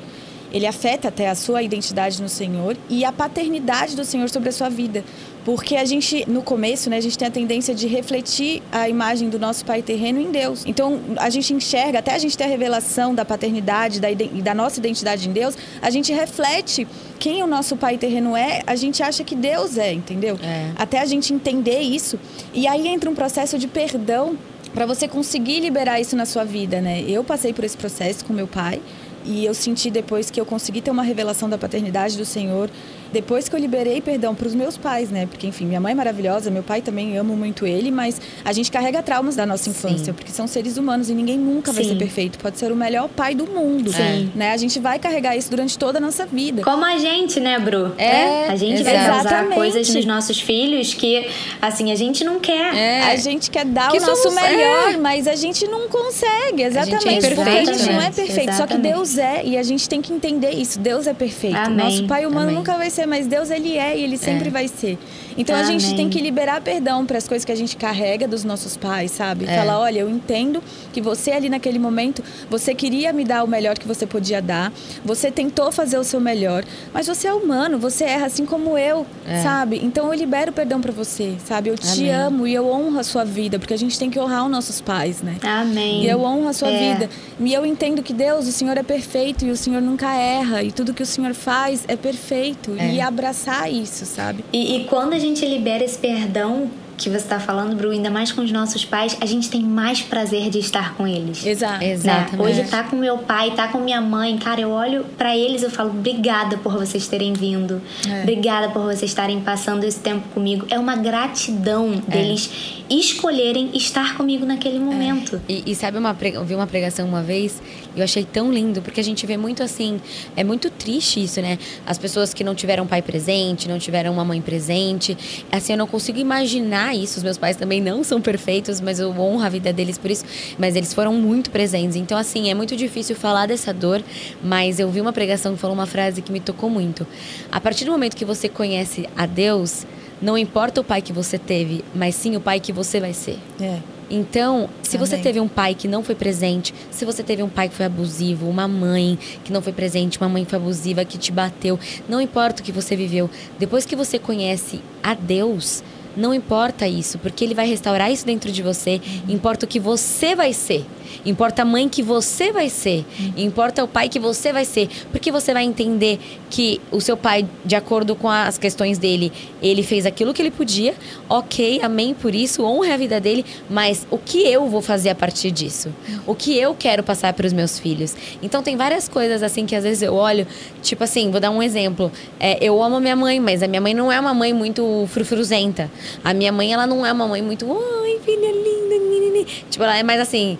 ele afeta até a sua identidade no Senhor e a paternidade do Senhor sobre a sua vida. Porque a gente, no começo, né, a gente tem a tendência de refletir a imagem do nosso pai terreno em Deus. Então, a gente enxerga, até a gente ter a revelação da paternidade da, e da nossa identidade em Deus, a gente reflete quem o nosso pai terreno é, a gente acha que Deus é, entendeu? É. Até a gente entender isso. E aí entra um processo de perdão para você conseguir liberar isso na sua vida, né? Eu passei por esse processo com meu pai e eu senti depois que eu consegui ter uma revelação da paternidade do Senhor depois que eu liberei perdão para os meus pais, né? Porque, enfim, minha mãe é maravilhosa, meu pai também amo muito ele, mas a gente carrega traumas da nossa infância, Sim. porque são seres humanos e ninguém nunca Sim. vai ser perfeito. Pode ser o melhor pai do mundo. Sim. Né? A gente vai carregar isso durante toda a nossa vida. Como a gente, né, Bru? É. A gente vai causar coisas nos nossos filhos que, assim, a gente não quer. É. A gente quer dar que o nosso melhor, é. mas a gente não consegue. Exatamente. A gente, é porque a gente não é perfeito. Exatamente. Só que Deus é e a gente tem que entender isso. Deus é perfeito. Amém. Nosso pai humano Amém. nunca vai ser, mas Deus ele é e ele sempre é. vai ser. Então Amém. a gente tem que liberar perdão para as coisas que a gente carrega dos nossos pais, sabe? É. Falar, olha, eu entendo que você ali naquele momento, você queria me dar o melhor que você podia dar, você tentou fazer o seu melhor, mas você é humano, você erra assim como eu, é. sabe? Então eu libero perdão para você, sabe? Eu te Amém. amo e eu honro a sua vida, porque a gente tem que honrar os nossos pais, né? Amém. E eu honro a sua é. vida. E eu entendo que Deus, o Senhor é perfeito e o Senhor nunca erra e tudo que o Senhor faz é perfeito é. e abraçar isso, sabe? E, e quando a gente gente libera esse perdão que você está falando, Bru, ainda mais com os nossos pais, a gente tem mais prazer de estar com eles. Exato. Né? Exatamente. Hoje tá com meu pai, tá com minha mãe, cara, eu olho para eles eu falo, obrigada por vocês terem vindo. É. Obrigada por vocês estarem passando esse tempo comigo. É uma gratidão é. deles escolherem estar comigo naquele momento. É. E, e, sabe, uma prega, eu vi uma pregação uma vez, eu achei tão lindo, porque a gente vê muito assim, é muito triste isso, né? As pessoas que não tiveram pai presente, não tiveram uma mãe presente. Assim, eu não consigo imaginar isso. Os meus pais também não são perfeitos, mas eu honro a vida deles por isso. Mas eles foram muito presentes. Então, assim, é muito difícil falar dessa dor, mas eu vi uma pregação que falou uma frase que me tocou muito. A partir do momento que você conhece a Deus, não importa o pai que você teve, mas sim o pai que você vai ser. É. Então, se Amém. você teve um pai que não foi presente, se você teve um pai que foi abusivo, uma mãe que não foi presente, uma mãe que foi abusiva, que te bateu, não importa o que você viveu, depois que você conhece a Deus, não importa isso, porque ele vai restaurar isso dentro de você. Importa o que você vai ser. Importa a mãe que você vai ser. Importa o pai que você vai ser. Porque você vai entender que o seu pai, de acordo com as questões dele, ele fez aquilo que ele podia. Ok, amém por isso, honre a vida dele. Mas o que eu vou fazer a partir disso? O que eu quero passar para os meus filhos? Então tem várias coisas assim que às vezes eu olho, tipo assim, vou dar um exemplo. É, eu amo a minha mãe, mas a minha mãe não é uma mãe muito frufruzenta. A minha mãe, ela não é uma mãe muito, ai, filha linda, tipo, ela é mais assim,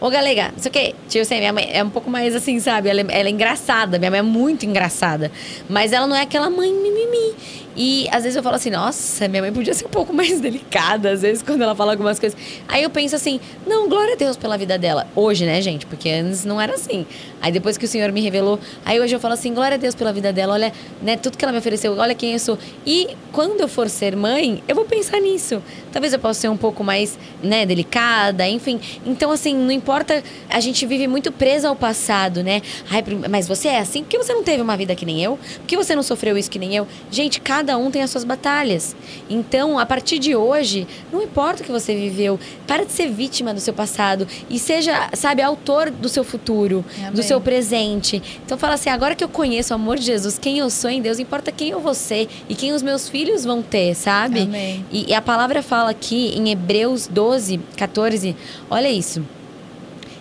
Ô, galega, sei o quê. Tipo assim, minha mãe é um pouco mais assim, sabe? Ela é, ela é engraçada. Minha mãe é muito engraçada. Mas ela não é aquela mãe mimimi. E às vezes eu falo assim, nossa, minha mãe podia ser um pouco mais delicada, às vezes, quando ela fala algumas coisas. Aí eu penso assim, não, glória a Deus pela vida dela. Hoje, né, gente? Porque antes não era assim. Aí depois que o Senhor me revelou, aí hoje eu falo assim, glória a Deus pela vida dela, olha, né, tudo que ela me ofereceu, olha quem eu sou. E quando eu for ser mãe, eu vou pensar nisso. Talvez eu possa ser um pouco mais, né, delicada, enfim. Então, assim, não importa, a gente vive muito presa ao passado, né? Ai, mas você é assim? Por que você não teve uma vida que nem eu? Por que você não sofreu isso que nem eu? Gente, cada cada um tem as suas batalhas. Então, a partir de hoje, não importa o que você viveu, para de ser vítima do seu passado e seja, sabe, autor do seu futuro, Amém. do seu presente. Então, fala assim: agora que eu conheço o amor de Jesus, quem eu sou em Deus, importa quem eu vou ser e quem os meus filhos vão ter, sabe? Amém. E, e a palavra fala aqui em Hebreus 12, 14, olha isso.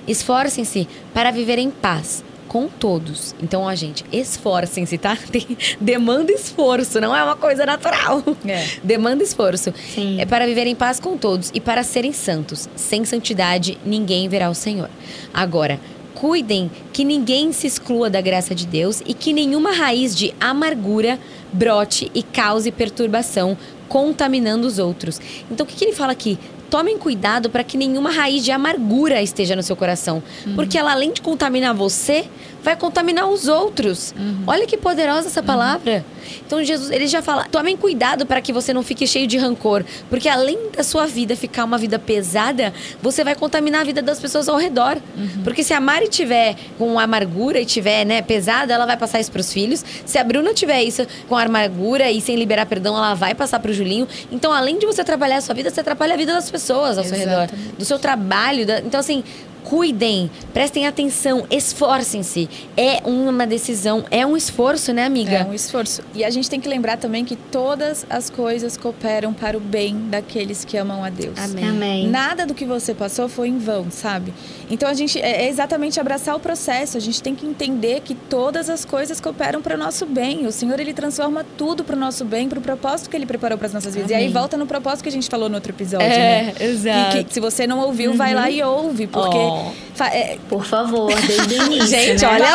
Esforcem-se para viver em paz com todos. Então, ó, gente, esforcem-se, tá? Tem, demanda esforço, não é uma coisa natural. É. Demanda esforço. Sim. É para viver em paz com todos e para serem santos. Sem santidade, ninguém verá o Senhor. Agora, cuidem que ninguém se exclua da graça de Deus e que nenhuma raiz de amargura brote e cause perturbação, contaminando os outros. Então, o que, que ele fala aqui? Tomem cuidado para que nenhuma raiz de amargura esteja no seu coração. Uhum. Porque ela, além de contaminar você, vai contaminar os outros. Uhum. Olha que poderosa essa palavra. Então Jesus, ele já fala: tomem cuidado para que você não fique cheio de rancor, porque além da sua vida ficar uma vida pesada, você vai contaminar a vida das pessoas ao redor. Uhum. Porque se a Mari tiver com amargura e tiver, né, pesada, ela vai passar isso pros filhos. Se a Bruna tiver isso com amargura e sem liberar perdão, ela vai passar pro Julinho. Então, além de você trabalhar a sua vida, você atrapalha a vida das pessoas ao seu redor, Exatamente. do seu trabalho. da- Então, assim, cuidem, prestem atenção, esforcem-se. É uma decisão, é um esforço, né, amiga? É um esforço. E a gente tem que lembrar também que todas as coisas cooperam para o bem daqueles que amam a Deus. Amém. Amém. Nada do que você passou foi em vão, sabe? Então a gente é é exatamente abraçar o processo. A gente tem que entender que todas as coisas cooperam para o nosso bem. O Senhor ele transforma tudo para o nosso bem, para o propósito que ele preparou para as nossas vidas. E aí Amém. volta no propósito que a gente falou no outro episódio, É, né? exato. Que, que se você não ouviu, vai lá e ouve, porque Oh. é, Por favor, desde o início. Gente, né? olha.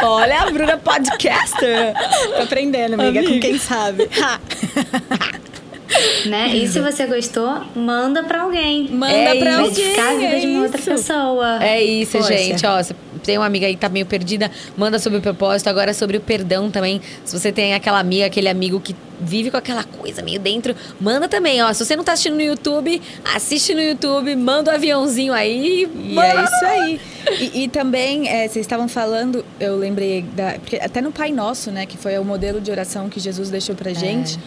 Olha a Bruna podcaster. Tô aprendendo, amiga, Amiga. com quem sabe. Né? E se você gostou, manda pra alguém. Manda É pra isso. alguém. A vida é de uma outra isso. pessoa. É isso, Poxa. gente. Ó, se tem uma amiga aí que tá meio perdida, manda sobre o propósito. Agora sobre o perdão também. Se você tem aquela amiga, aquele amigo que vive com aquela coisa meio dentro, manda também, ó. Se você não tá assistindo no YouTube, assiste no YouTube, manda o aviãozinho aí. E manda é isso aí. E, e também, é, vocês estavam falando, eu lembrei, da, porque até no Pai Nosso, né, que foi o modelo de oração que Jesus deixou pra gente,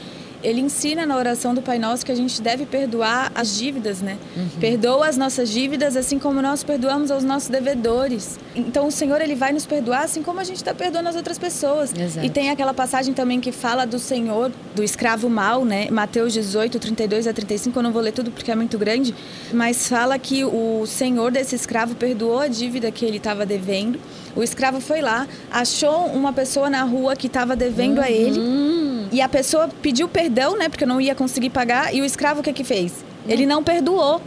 ele ensina na oração do Pai Nosso que a gente deve perdoar as dívidas, né? Perdoa as nossas dívidas assim como nós perdoamos aos nossos devedores. Então o Senhor, ele vai nos perdoar assim como a gente está perdoando as outras pessoas. Exato. E tem aquela passagem também que fala do Senhor, do escravo mau, né? Mateus 18, 32 a 35. Eu não vou ler tudo porque é muito grande. Mas fala que o Senhor desse escravo perdoou a dívida que ele estava devendo. O escravo foi lá, achou uma pessoa na rua que estava devendo a ele. Hum, E a pessoa pediu perdão, né? Porque não ia conseguir pagar. E o escravo o que que fez? Ele não perdoou.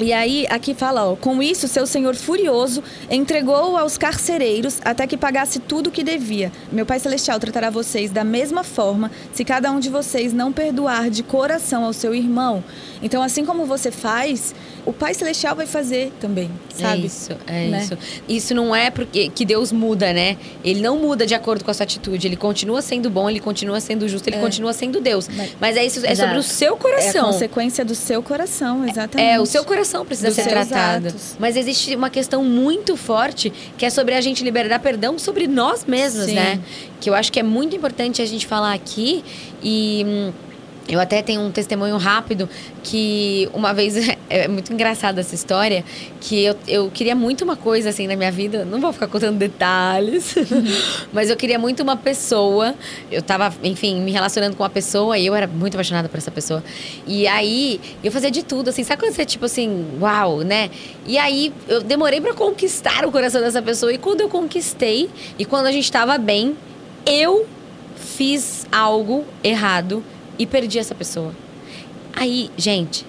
E aí, aqui fala, ó, com isso, seu senhor furioso entregou aos carcereiros até que pagasse tudo o que devia. Meu Pai Celestial tratará vocês da mesma forma se cada um de vocês não perdoar de coração ao seu irmão. Então, assim como você faz, o Pai Celestial vai fazer também, sabe? É isso, é Né? isso. Isso não é porque que Deus muda, né? Ele não muda de acordo com a sua atitude. Ele continua sendo bom, ele continua sendo justo, ele É. continua sendo Deus. Mas- Mas é isso, é Exato. sobre o seu É a coração. consequência do seu coração, exatamente. É, o seu coração precisa Dos ser atos. Mas existe uma questão muito forte que é sobre a gente liberar perdão sobre nós mesmos, Sim. né? Que eu acho que é muito importante a gente falar aqui e. eu até tenho um testemunho rápido que uma vez é muito engraçada essa história que eu, eu queria muito uma coisa assim na minha vida não vou ficar contando detalhes mas eu queria muito uma pessoa eu tava enfim me relacionando com uma pessoa e eu era muito apaixonada por essa pessoa. E aí eu fazia de tudo assim sabe quando você tipo assim uau né? E aí eu demorei pra conquistar o coração dessa pessoa e quando eu conquistei e quando a gente tava bem eu fiz algo errado e perdi essa pessoa. Aí, gente,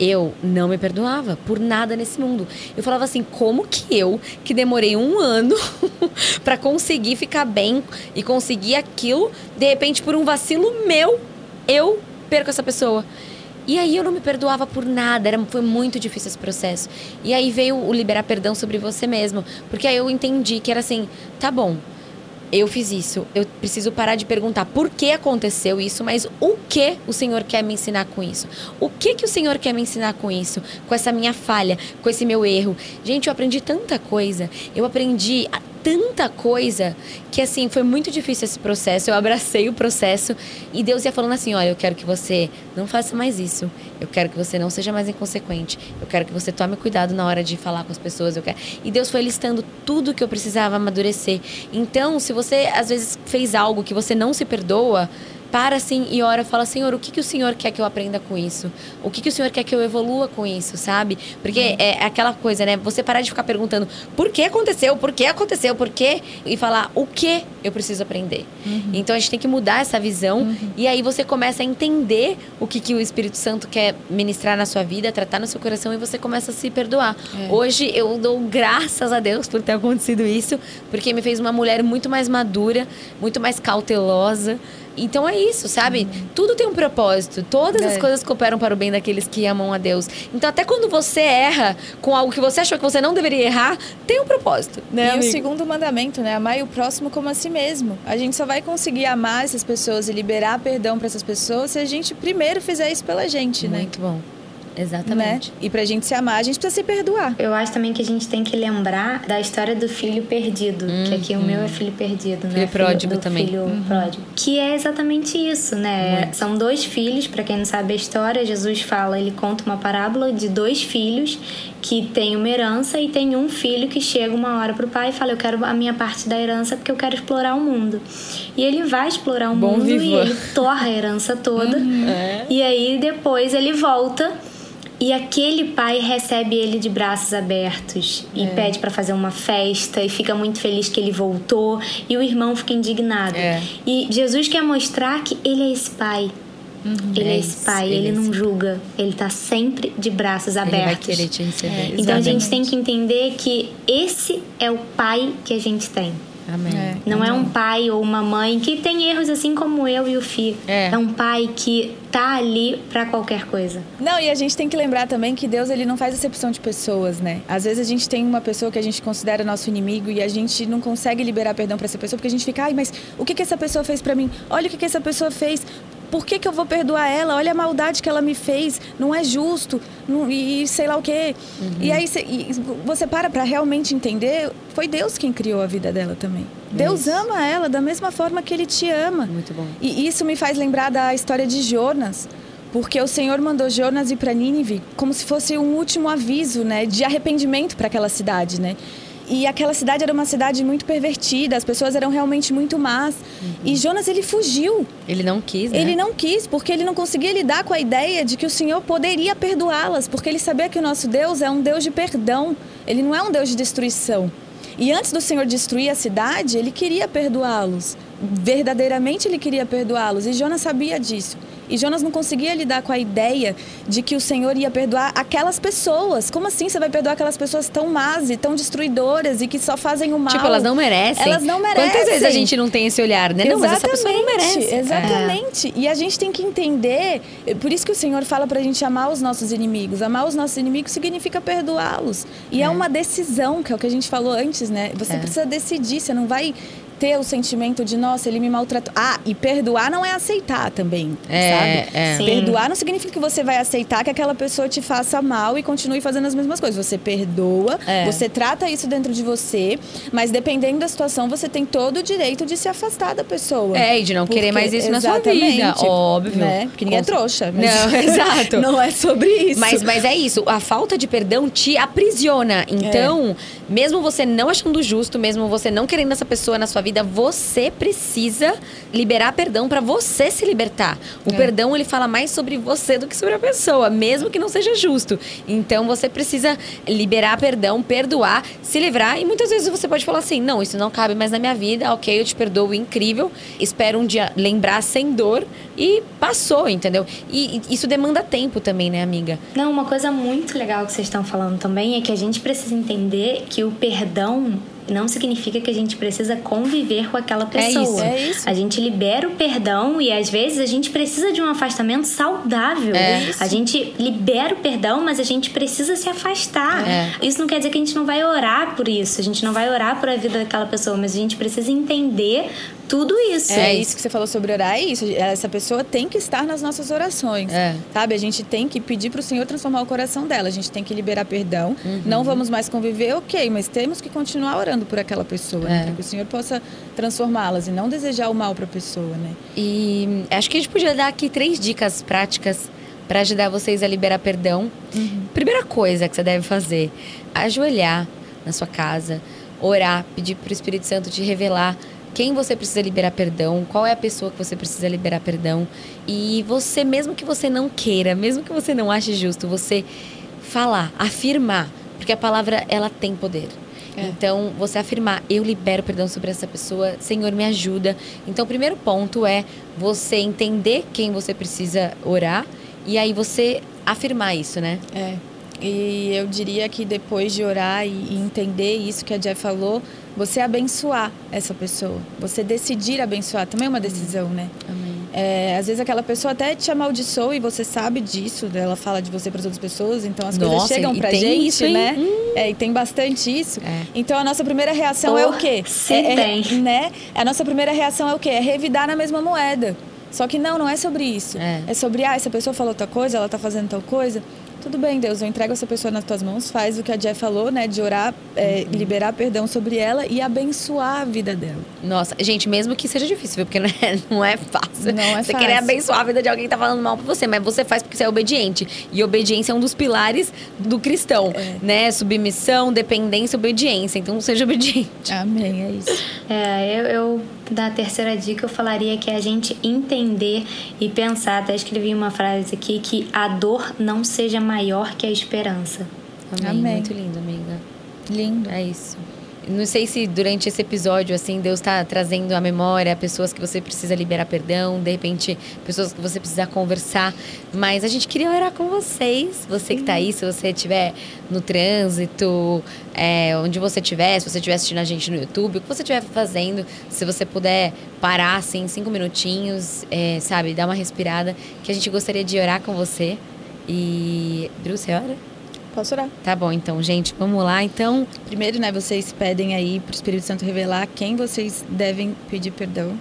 eu não me perdoava por nada nesse mundo. Eu falava assim, como que eu, que demorei um ano pra conseguir ficar bem e conseguir aquilo, de repente por um vacilo meu, eu perco essa pessoa. E aí eu não me perdoava por nada, era, foi muito difícil esse processo. E aí veio o liberar perdão sobre você mesmo, porque aí eu entendi que era assim, tá bom, eu fiz isso. Eu preciso parar de perguntar por que aconteceu isso, mas o que o Senhor quer me ensinar com isso? O que que o Senhor quer me ensinar com isso? Com essa minha falha, com esse meu erro? Gente, eu aprendi tanta coisa. Eu aprendi tanta coisa que assim foi muito difícil esse processo. Eu abracei o processo e Deus ia falando assim: "Olha, eu quero que você não faça mais isso. Eu quero que você não seja mais inconsequente. Eu quero que você tome cuidado na hora de falar com as pessoas. Eu quero". E Deus foi listando tudo que eu precisava amadurecer. Então, se você às vezes fez algo que você não se perdoa, para assim e ora, fala, Senhor, o que, que o Senhor quer que eu aprenda com isso? O que, que o Senhor quer que eu evolua com isso, sabe? Porque é aquela coisa, né? Você parar de ficar perguntando por que aconteceu, por que aconteceu, por quê? E falar o que eu preciso aprender. Uhum. Então a gente tem que mudar essa visão uhum. e aí você começa a entender o que, que o Espírito Santo quer ministrar na sua vida, tratar no seu coração e você começa a se perdoar. É. Hoje eu dou graças a Deus por ter acontecido isso, porque me fez uma mulher muito mais madura, muito mais cautelosa. Então é isso, sabe? Uhum. Tudo tem um propósito. Todas é. as coisas cooperam para o bem daqueles que amam a Deus. Então, até quando você erra com algo que você achou que você não deveria errar, tem um propósito. Né, e amigo? o segundo mandamento, né? Amar o próximo como a si mesmo. A gente só vai conseguir amar essas pessoas e liberar perdão para essas pessoas se a gente primeiro fizer isso pela gente, Muito né? Muito bom. Exatamente. Né? E pra gente se amar, a gente precisa se perdoar. Eu acho também que a gente tem que lembrar da história do filho perdido. Uhum. Que aqui o meu é filho perdido, né? Filho pródigo filho, também. Filho uhum. pródigo. Que é exatamente isso, né? Uhum. São dois filhos, para quem não sabe a história, Jesus fala, ele conta uma parábola de dois filhos que tem uma herança e tem um filho que chega uma hora pro pai e fala: Eu quero a minha parte da herança porque eu quero explorar o mundo. E ele vai explorar o Bom mundo viva. e ele torra a herança toda. Uhum. É. E aí depois ele volta e aquele pai recebe ele de braços abertos e é. pede para fazer uma festa e fica muito feliz que ele voltou e o irmão fica indignado. É. E Jesus quer mostrar que ele é esse pai. Uhum. Ele é, é esse pai, ele, ele é não julga, ele tá sempre de braços abertos. Ele vai querer te receber. É, então a gente tem que entender que esse é o pai que a gente tem. Amém. É, não amém. é um pai ou uma mãe que tem erros assim como eu e o Fih. É. é um pai que tá ali para qualquer coisa. Não, e a gente tem que lembrar também que Deus ele não faz acepção de pessoas, né? Às vezes a gente tem uma pessoa que a gente considera nosso inimigo e a gente não consegue liberar perdão para essa pessoa porque a gente fica, ai, mas o que que essa pessoa fez para mim? Olha o que que essa pessoa fez por que, que eu vou perdoar ela? Olha a maldade que ela me fez, não é justo, não, e, sei lá o quê. Uhum. E aí cê, e você para para realmente entender, foi Deus quem criou a vida dela também. Deus isso. ama ela da mesma forma que ele te ama. Muito bom. E isso me faz lembrar da história de Jonas. Porque o Senhor mandou Jonas ir para Nínive como se fosse um último aviso, né, de arrependimento para aquela cidade, né? E aquela cidade era uma cidade muito pervertida, as pessoas eram realmente muito más. Uhum. E Jonas, ele fugiu. Ele não quis, né? Ele não quis, porque ele não conseguia lidar com a ideia de que o Senhor poderia perdoá-las, porque ele sabia que o nosso Deus é um Deus de perdão, ele não é um Deus de destruição. E antes do Senhor destruir a cidade, ele queria perdoá-los. Verdadeiramente ele queria perdoá-los. E Jonas sabia disso. E Jonas não conseguia lidar com a ideia de que o Senhor ia perdoar aquelas pessoas. Como assim você vai perdoar aquelas pessoas tão más e tão destruidoras e que só fazem o mal? Tipo, elas não merecem. Elas não merecem. Quantas vezes a gente não tem esse olhar, né? Não, mas essa pessoa não merece. Exatamente. É. E a gente tem que entender, por isso que o Senhor fala pra gente amar os nossos inimigos. Amar os nossos inimigos significa perdoá-los. E é. é. uma decisão, que é o que a gente falou antes, né? Você é. precisa decidir, você não vai ter o sentimento de, nossa, ele me maltratou. Ah, e perdoar não é aceitar também, é, sabe? É. Perdoar não significa que você vai aceitar que aquela pessoa te faça mal e continue fazendo as mesmas coisas. Você perdoa, é. você trata isso dentro de você, mas dependendo da situação, você tem todo o direito de se afastar da pessoa. É, e de não porque, querer mais isso na sua vida, óbvio. Né? Porque ninguém é trouxa. Não, exato. não é sobre isso. Mas, mas é isso, a falta de perdão te aprisiona. Então, é. mesmo você não achando justo, mesmo você não querendo essa pessoa na sua vida, vida, você precisa liberar perdão para você se libertar. O é. perdão ele fala mais sobre você do que sobre a pessoa, mesmo que não seja justo. Então você precisa liberar perdão, perdoar, se livrar e muitas vezes você pode falar assim: "Não, isso não cabe mais na minha vida. OK, eu te perdoo, incrível. Espero um dia lembrar sem dor e passou, entendeu? E, e isso demanda tempo também, né, amiga? Não, uma coisa muito legal que vocês estão falando também é que a gente precisa entender que o perdão não significa que a gente precisa conviver com aquela pessoa. É isso, é isso. A gente libera o perdão e às vezes a gente precisa de um afastamento saudável. É a gente libera o perdão, mas a gente precisa se afastar. É. Isso não quer dizer que a gente não vai orar por isso, a gente não vai orar por a vida daquela pessoa, mas a gente precisa entender tudo isso. É isso que você falou sobre orar, é isso. Essa pessoa tem que estar nas nossas orações. É. Sabe? A gente tem que pedir para o Senhor transformar o coração dela. A gente tem que liberar perdão. Uhum. Não vamos mais conviver, ok, mas temos que continuar orando por aquela pessoa, né? é. para que o Senhor possa transformá-las e não desejar o mal para a pessoa, né? E acho que a gente podia dar aqui três dicas práticas para ajudar vocês a liberar perdão. Uhum. Primeira coisa que você deve fazer: ajoelhar na sua casa, orar, pedir para o Espírito Santo te revelar quem você precisa liberar perdão, qual é a pessoa que você precisa liberar perdão. E você, mesmo que você não queira, mesmo que você não ache justo, você falar, afirmar, porque a palavra ela tem poder. É. Então, você afirmar, eu libero perdão sobre essa pessoa, Senhor, me ajuda. Então, o primeiro ponto é você entender quem você precisa orar e aí você afirmar isso, né? É. E eu diria que depois de orar e entender isso que a Jeff falou, você abençoar essa pessoa. Você decidir abençoar também é uma decisão, né? Amém. É, às vezes aquela pessoa até te amaldiçoa e você sabe disso, ela fala de você para as outras pessoas, então as Nossa, coisas chegam pra tem gente, isso, né? Hum. É, e tem bastante isso. É. Então a nossa primeira reação é o quê? se é, é- tem. né? A nossa primeira reação é o quê? É revidar na mesma moeda. Só que não, não é sobre isso. É. sobre, ah, essa pessoa falou tal coisa, ela tá fazendo tal coisa. Tudo bem, Deus, eu entrego essa pessoa nas tuas mãos, faz o que a Jeff falou, né? De orar, é, Uhum. liberar perdão sobre ela e abençoar a vida dela. Nossa, gente, mesmo que seja difícil, viu? Porque não é, não é fácil. Não é você fácil. querer abençoar a vida de alguém que tá falando mal pra você, mas você faz porque você é obediente. E obediência é um dos pilares do cristão, É. né? Submissão, dependência, obediência. Então seja obediente. Amém, é isso. É, eu, eu, da terceira dica, eu falaria que é a gente entender e pensar, até escrevi uma frase aqui, que a dor não seja maior que a esperança. Amém. Amém. Muito lindo, amiga. Lindo. É isso. Não sei se durante esse episódio, assim, Deus tá trazendo à memória pessoas que você precisa liberar perdão, de repente, pessoas que você precisa conversar. Mas a gente queria orar com vocês. Você que tá aí, se você estiver no trânsito, é, onde você estiver, se você estiver assistindo a gente no YouTube, o que você estiver fazendo, se você puder parar, assim, cinco minutinhos, é, sabe, dar uma respirada, que a gente gostaria de orar com você. E. Bru, você ora? Posso orar? Tá bom, então, gente, vamos lá. Então, Primeiro, né, vocês pedem aí pro Espírito Santo revelar quem vocês devem pedir perdão.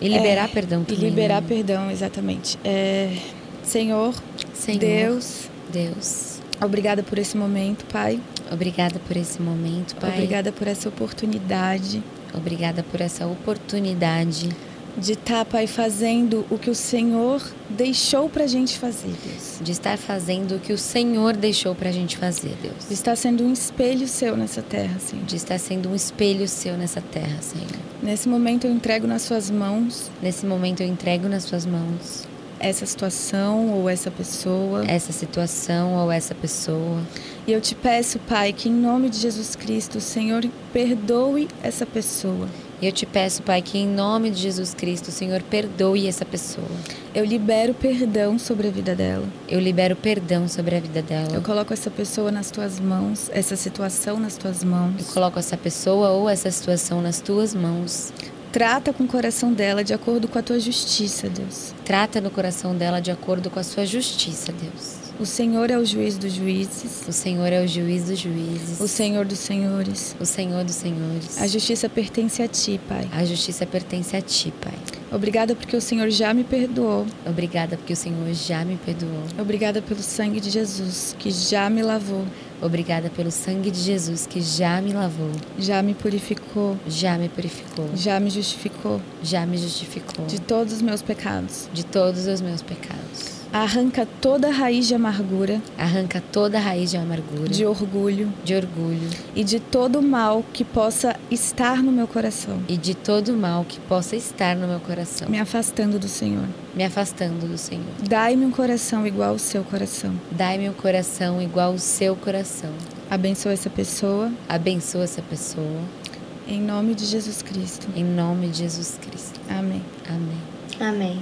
E liberar É, perdão E também. liberar né? perdão, exatamente. É, Senhor, Senhor, Deus, Deus, obrigada por esse momento, Pai. obrigada por esse momento, Pai. Obrigada por essa oportunidade Obrigada por essa oportunidade de estar, Pai, fazendo o que o Senhor deixou pra gente fazer, Deus. de estar fazendo o que o Senhor deixou pra gente fazer, Deus. De estar sendo um espelho seu nessa terra, Senhor. De estar sendo um espelho seu nessa terra, Senhor. Nesse momento eu entrego nas suas mãos Nesse momento eu entrego nas suas mãos essa situação ou essa pessoa. essa situação ou essa pessoa. E eu te peço, Pai, que em nome de Jesus Cristo, o Senhor perdoe essa pessoa. E eu te peço, Pai, que em nome de Jesus Cristo, o Senhor perdoe essa pessoa. Eu libero perdão sobre a vida dela. Eu libero perdão sobre a vida dela. Eu coloco essa pessoa nas tuas mãos, essa situação nas tuas mãos. Eu coloco essa pessoa ou essa situação nas tuas mãos. Trata com o coração dela de acordo com a tua justiça, Deus. Trata no coração dela de acordo com a sua justiça, Deus. O Senhor é o juiz dos juízes, O Senhor é o juiz dos juízes. o Senhor dos senhores. O Senhor dos senhores. A justiça pertence a ti, Pai. A justiça pertence a ti, Pai. Obrigada porque o Senhor já me perdoou. Obrigada porque o Senhor já me perdoou. Obrigada pelo sangue de Jesus que já me lavou, Obrigada pelo sangue de Jesus que já me lavou, já me purificou, já me purificou, já me justificou já me justificou de todos os meus pecados. de todos os meus pecados. Arranca toda a raiz de amargura, Arranca toda a raiz de amargura, de orgulho de orgulho e de todo o mal que possa estar no meu coração, e de todo o mal que possa estar no meu coração, me afastando do Senhor. me afastando do Senhor. Dai-me um coração igual ao seu coração. Dai-me um coração igual ao seu coração. Abençoa essa pessoa Abençoa essa pessoa. em nome de Jesus Cristo. Em nome de Jesus Cristo. Amém. Amém. Amém.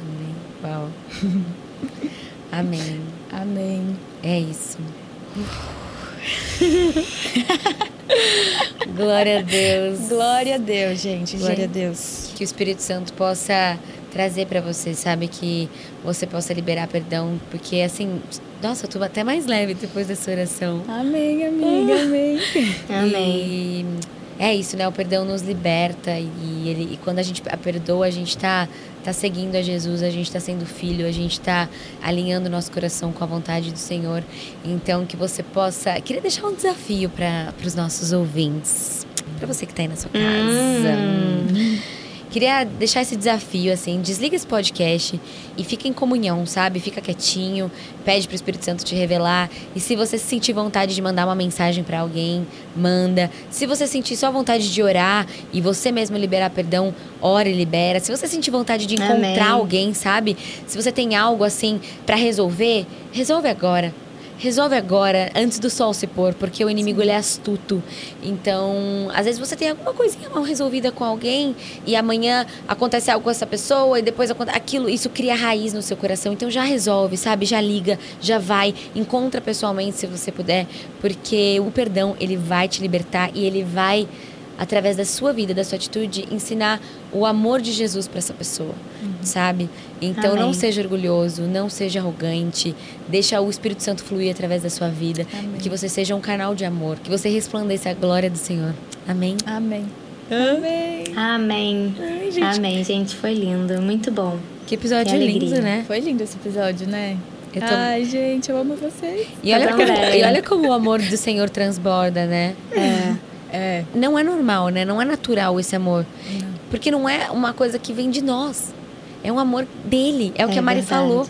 Amém. Uau. Amém. Amém. É isso. Glória a Deus. Glória a Deus, gente. Glória Gente. a Deus. Que o Espírito Santo possa trazer pra você, sabe? Que você possa liberar perdão. Porque assim, nossa, eu tô até mais leve depois dessa oração. Amém, amiga. Amém. Amém. E é isso, né? O perdão nos liberta e, ele, e quando a gente a perdoa, a gente tá, tá seguindo a Jesus, a gente tá sendo filho, a gente tá alinhando nosso coração com a vontade do Senhor. Então, que você possa. Queria deixar um desafio para os nossos ouvintes, para você que tá aí na sua casa. Queria deixar esse desafio, assim, desliga esse podcast e fica em comunhão, sabe? Fica quietinho, pede pro Espírito Santo te revelar. E se você sentir vontade de mandar uma mensagem pra alguém, manda. Se você sentir só vontade de orar e você mesmo liberar perdão, ora e libera. Se você sentir vontade de encontrar Amém. alguém, sabe? Se você tem algo assim pra resolver, resolve agora. Resolve agora, antes do sol se pôr, porque o inimigo ele é astuto. Então, às vezes você tem alguma coisinha mal resolvida com alguém e amanhã acontece algo com essa pessoa e depois aquilo, isso cria raiz no seu coração. Então já resolve, sabe? Já liga, já vai, encontra pessoalmente se você puder, porque o perdão, ele vai te libertar e ele vai através da sua vida, da sua atitude, ensinar o amor de Jesus para essa pessoa, uhum. sabe? Então Amém. não seja orgulhoso, não seja arrogante, deixa o Espírito Santo fluir através da sua vida, que você seja um canal de amor, que você resplandeça a glória do Senhor. Amém. Amém. Amém. Amém. Ai, gente. Amém, gente, foi lindo, muito bom. Que episódio que lindo, né? Foi lindo esse episódio, né? Eu tô... Ai, gente, eu amo vocês. E olha, como, e olha como o amor do Senhor transborda, né? É. É. Não é normal, né? Não é natural esse amor. Não. Porque não é uma coisa que vem de nós. É um amor dele. É o é que a Mari verdade. falou.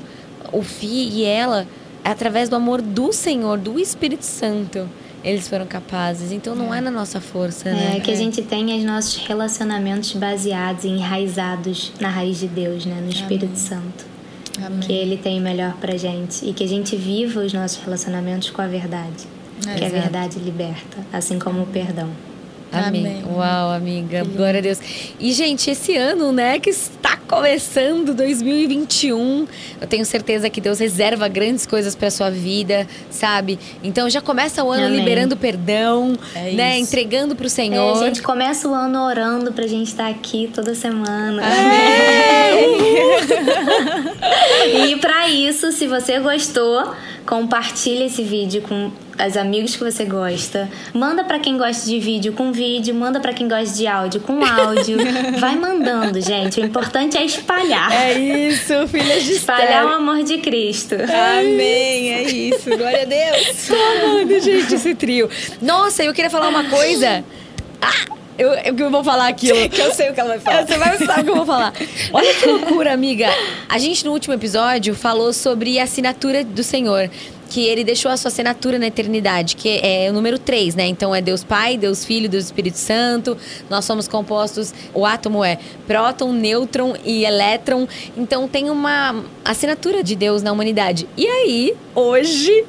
O Fi e ela, através do amor do Senhor, do Espírito Santo, eles foram capazes. Então não é, é na nossa força, né? É que a gente tem os nossos relacionamentos baseados e enraizados na raiz de Deus, né? No Espírito Amém. Santo. Amém. Que ele tem melhor pra gente. E que a gente viva os nossos relacionamentos com a verdade. É, que exato. a verdade liberta, assim como o perdão. Amém. Amém. Uau, amiga. Glória a Deus. E, gente, esse ano, né, que está começando, 2021, eu tenho certeza que Deus reserva grandes coisas para sua vida, sabe? Então já começa o ano Amém. liberando perdão, é né? Isso. Entregando pro Senhor. É, a gente começa o ano orando pra gente estar aqui toda semana. Amém. e para isso, se você gostou, compartilhe esse vídeo com os amigos que você gosta. Manda para quem gosta de vídeo com vídeo, manda para quem gosta de áudio com áudio. Vai mandando, gente. O importante é espalhar. É isso, filhas de Espalhar o amor de Cristo. Amém, é isso. Glória a Deus. Tô amando, gente, esse trio. Nossa, eu queria falar uma coisa. Ah! Eu, eu vou falar aquilo. que eu sei o que ela vai falar. Você vai saber o que eu vou falar. Olha que loucura, amiga. A gente, no último episódio, falou sobre a assinatura do Senhor que ele deixou a sua assinatura na eternidade, que é o número 3, né? Então é Deus Pai, Deus Filho, Deus Espírito Santo. Nós somos compostos, o átomo é próton, nêutron e elétron. Então tem uma assinatura de Deus na humanidade. E aí, hoje,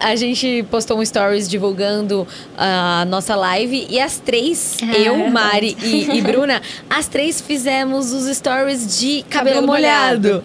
a gente postou um stories divulgando a nossa live e as três, ah, eu, é Mari e, e, Bruna, as três fizemos os stories de cabelo, cabelo molhado. molhado.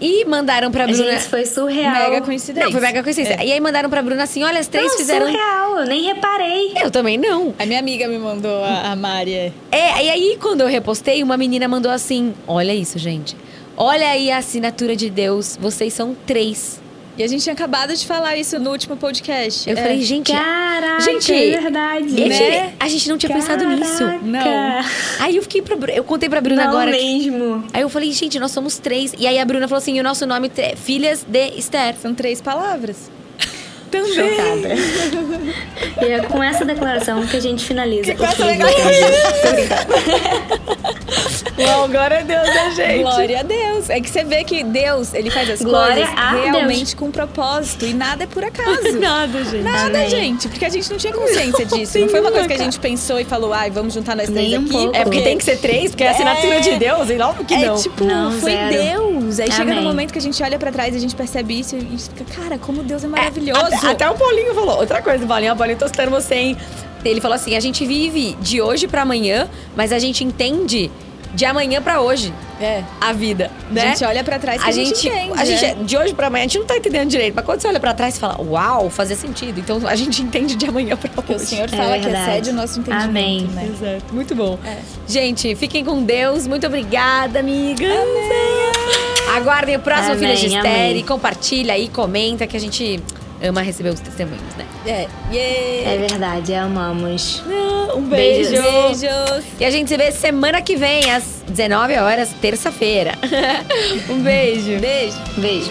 E mandaram pra Bruna. Gente, foi surreal. Mega coincidência. Não, foi mega coincidência. É. E aí mandaram pra Bruna assim: olha, as três não, fizeram. surreal, eu nem reparei. Eu também não. A minha amiga me mandou a, a Mari. É, é e aí quando eu repostei, uma menina mandou assim: olha isso, gente. Olha aí a assinatura de Deus, vocês são três. E a gente tinha acabado de falar isso no último podcast. Eu é. falei, gente. Caraca, gente, é verdade. Né? A gente não tinha Caraca. pensado nisso. Não. Aí eu fiquei pra. Eu contei pra Bruna não agora. mesmo. Que, aí eu falei, gente, nós somos três. E aí a Bruna falou assim: o nosso nome é Filhas de Esther. São três palavras. Também. Chocada. e é com essa declaração que a gente finaliza. Que legal. Uau, glória a Deus, né, gente? Glória a Deus. É que você vê que Deus, ele faz as glória coisas realmente Deus. com propósito. E nada é por acaso. nada, gente. Nada, Amém. gente. Porque a gente não tinha consciência disso. Não foi uma coisa que a gente pensou e falou, ai, vamos juntar nós três Nem aqui. Um é porque tem que ser três, porque é a assinatura é... de Deus. E não, que é, não. tipo, não, foi zero. Deus. Aí Amém. chega no momento que a gente olha pra trás e a gente percebe isso e fica, cara, como Deus é maravilhoso. É, até, até o Paulinho falou. Outra coisa, Paulinho, o Paulinho tostando você, hein? Ele falou assim: a gente vive de hoje para amanhã, mas a gente entende de amanhã para hoje. É. A vida, né? A gente olha para trás e a, gente, gente entende. A gente, é. de hoje para amanhã, a gente não tá entendendo direito. Mas quando você olha para trás e fala, uau, fazia sentido. Então a gente entende de amanhã para hoje. Porque o Senhor fala é que excede o nosso entendimento. Amém. Né? Exato. Muito bom. É. Gente, fiquem com Deus. Muito obrigada, amigas. Amém. Aguardem o próximo Filha de Esther. Compartilha aí, comenta que a gente ama receber os testemunhos, né? É. Yeah. É verdade, amamos. Um beijo. Beijos. E a gente se vê semana que vem, às 19 horas, terça-feira. um beijo. Beijo. Beijo.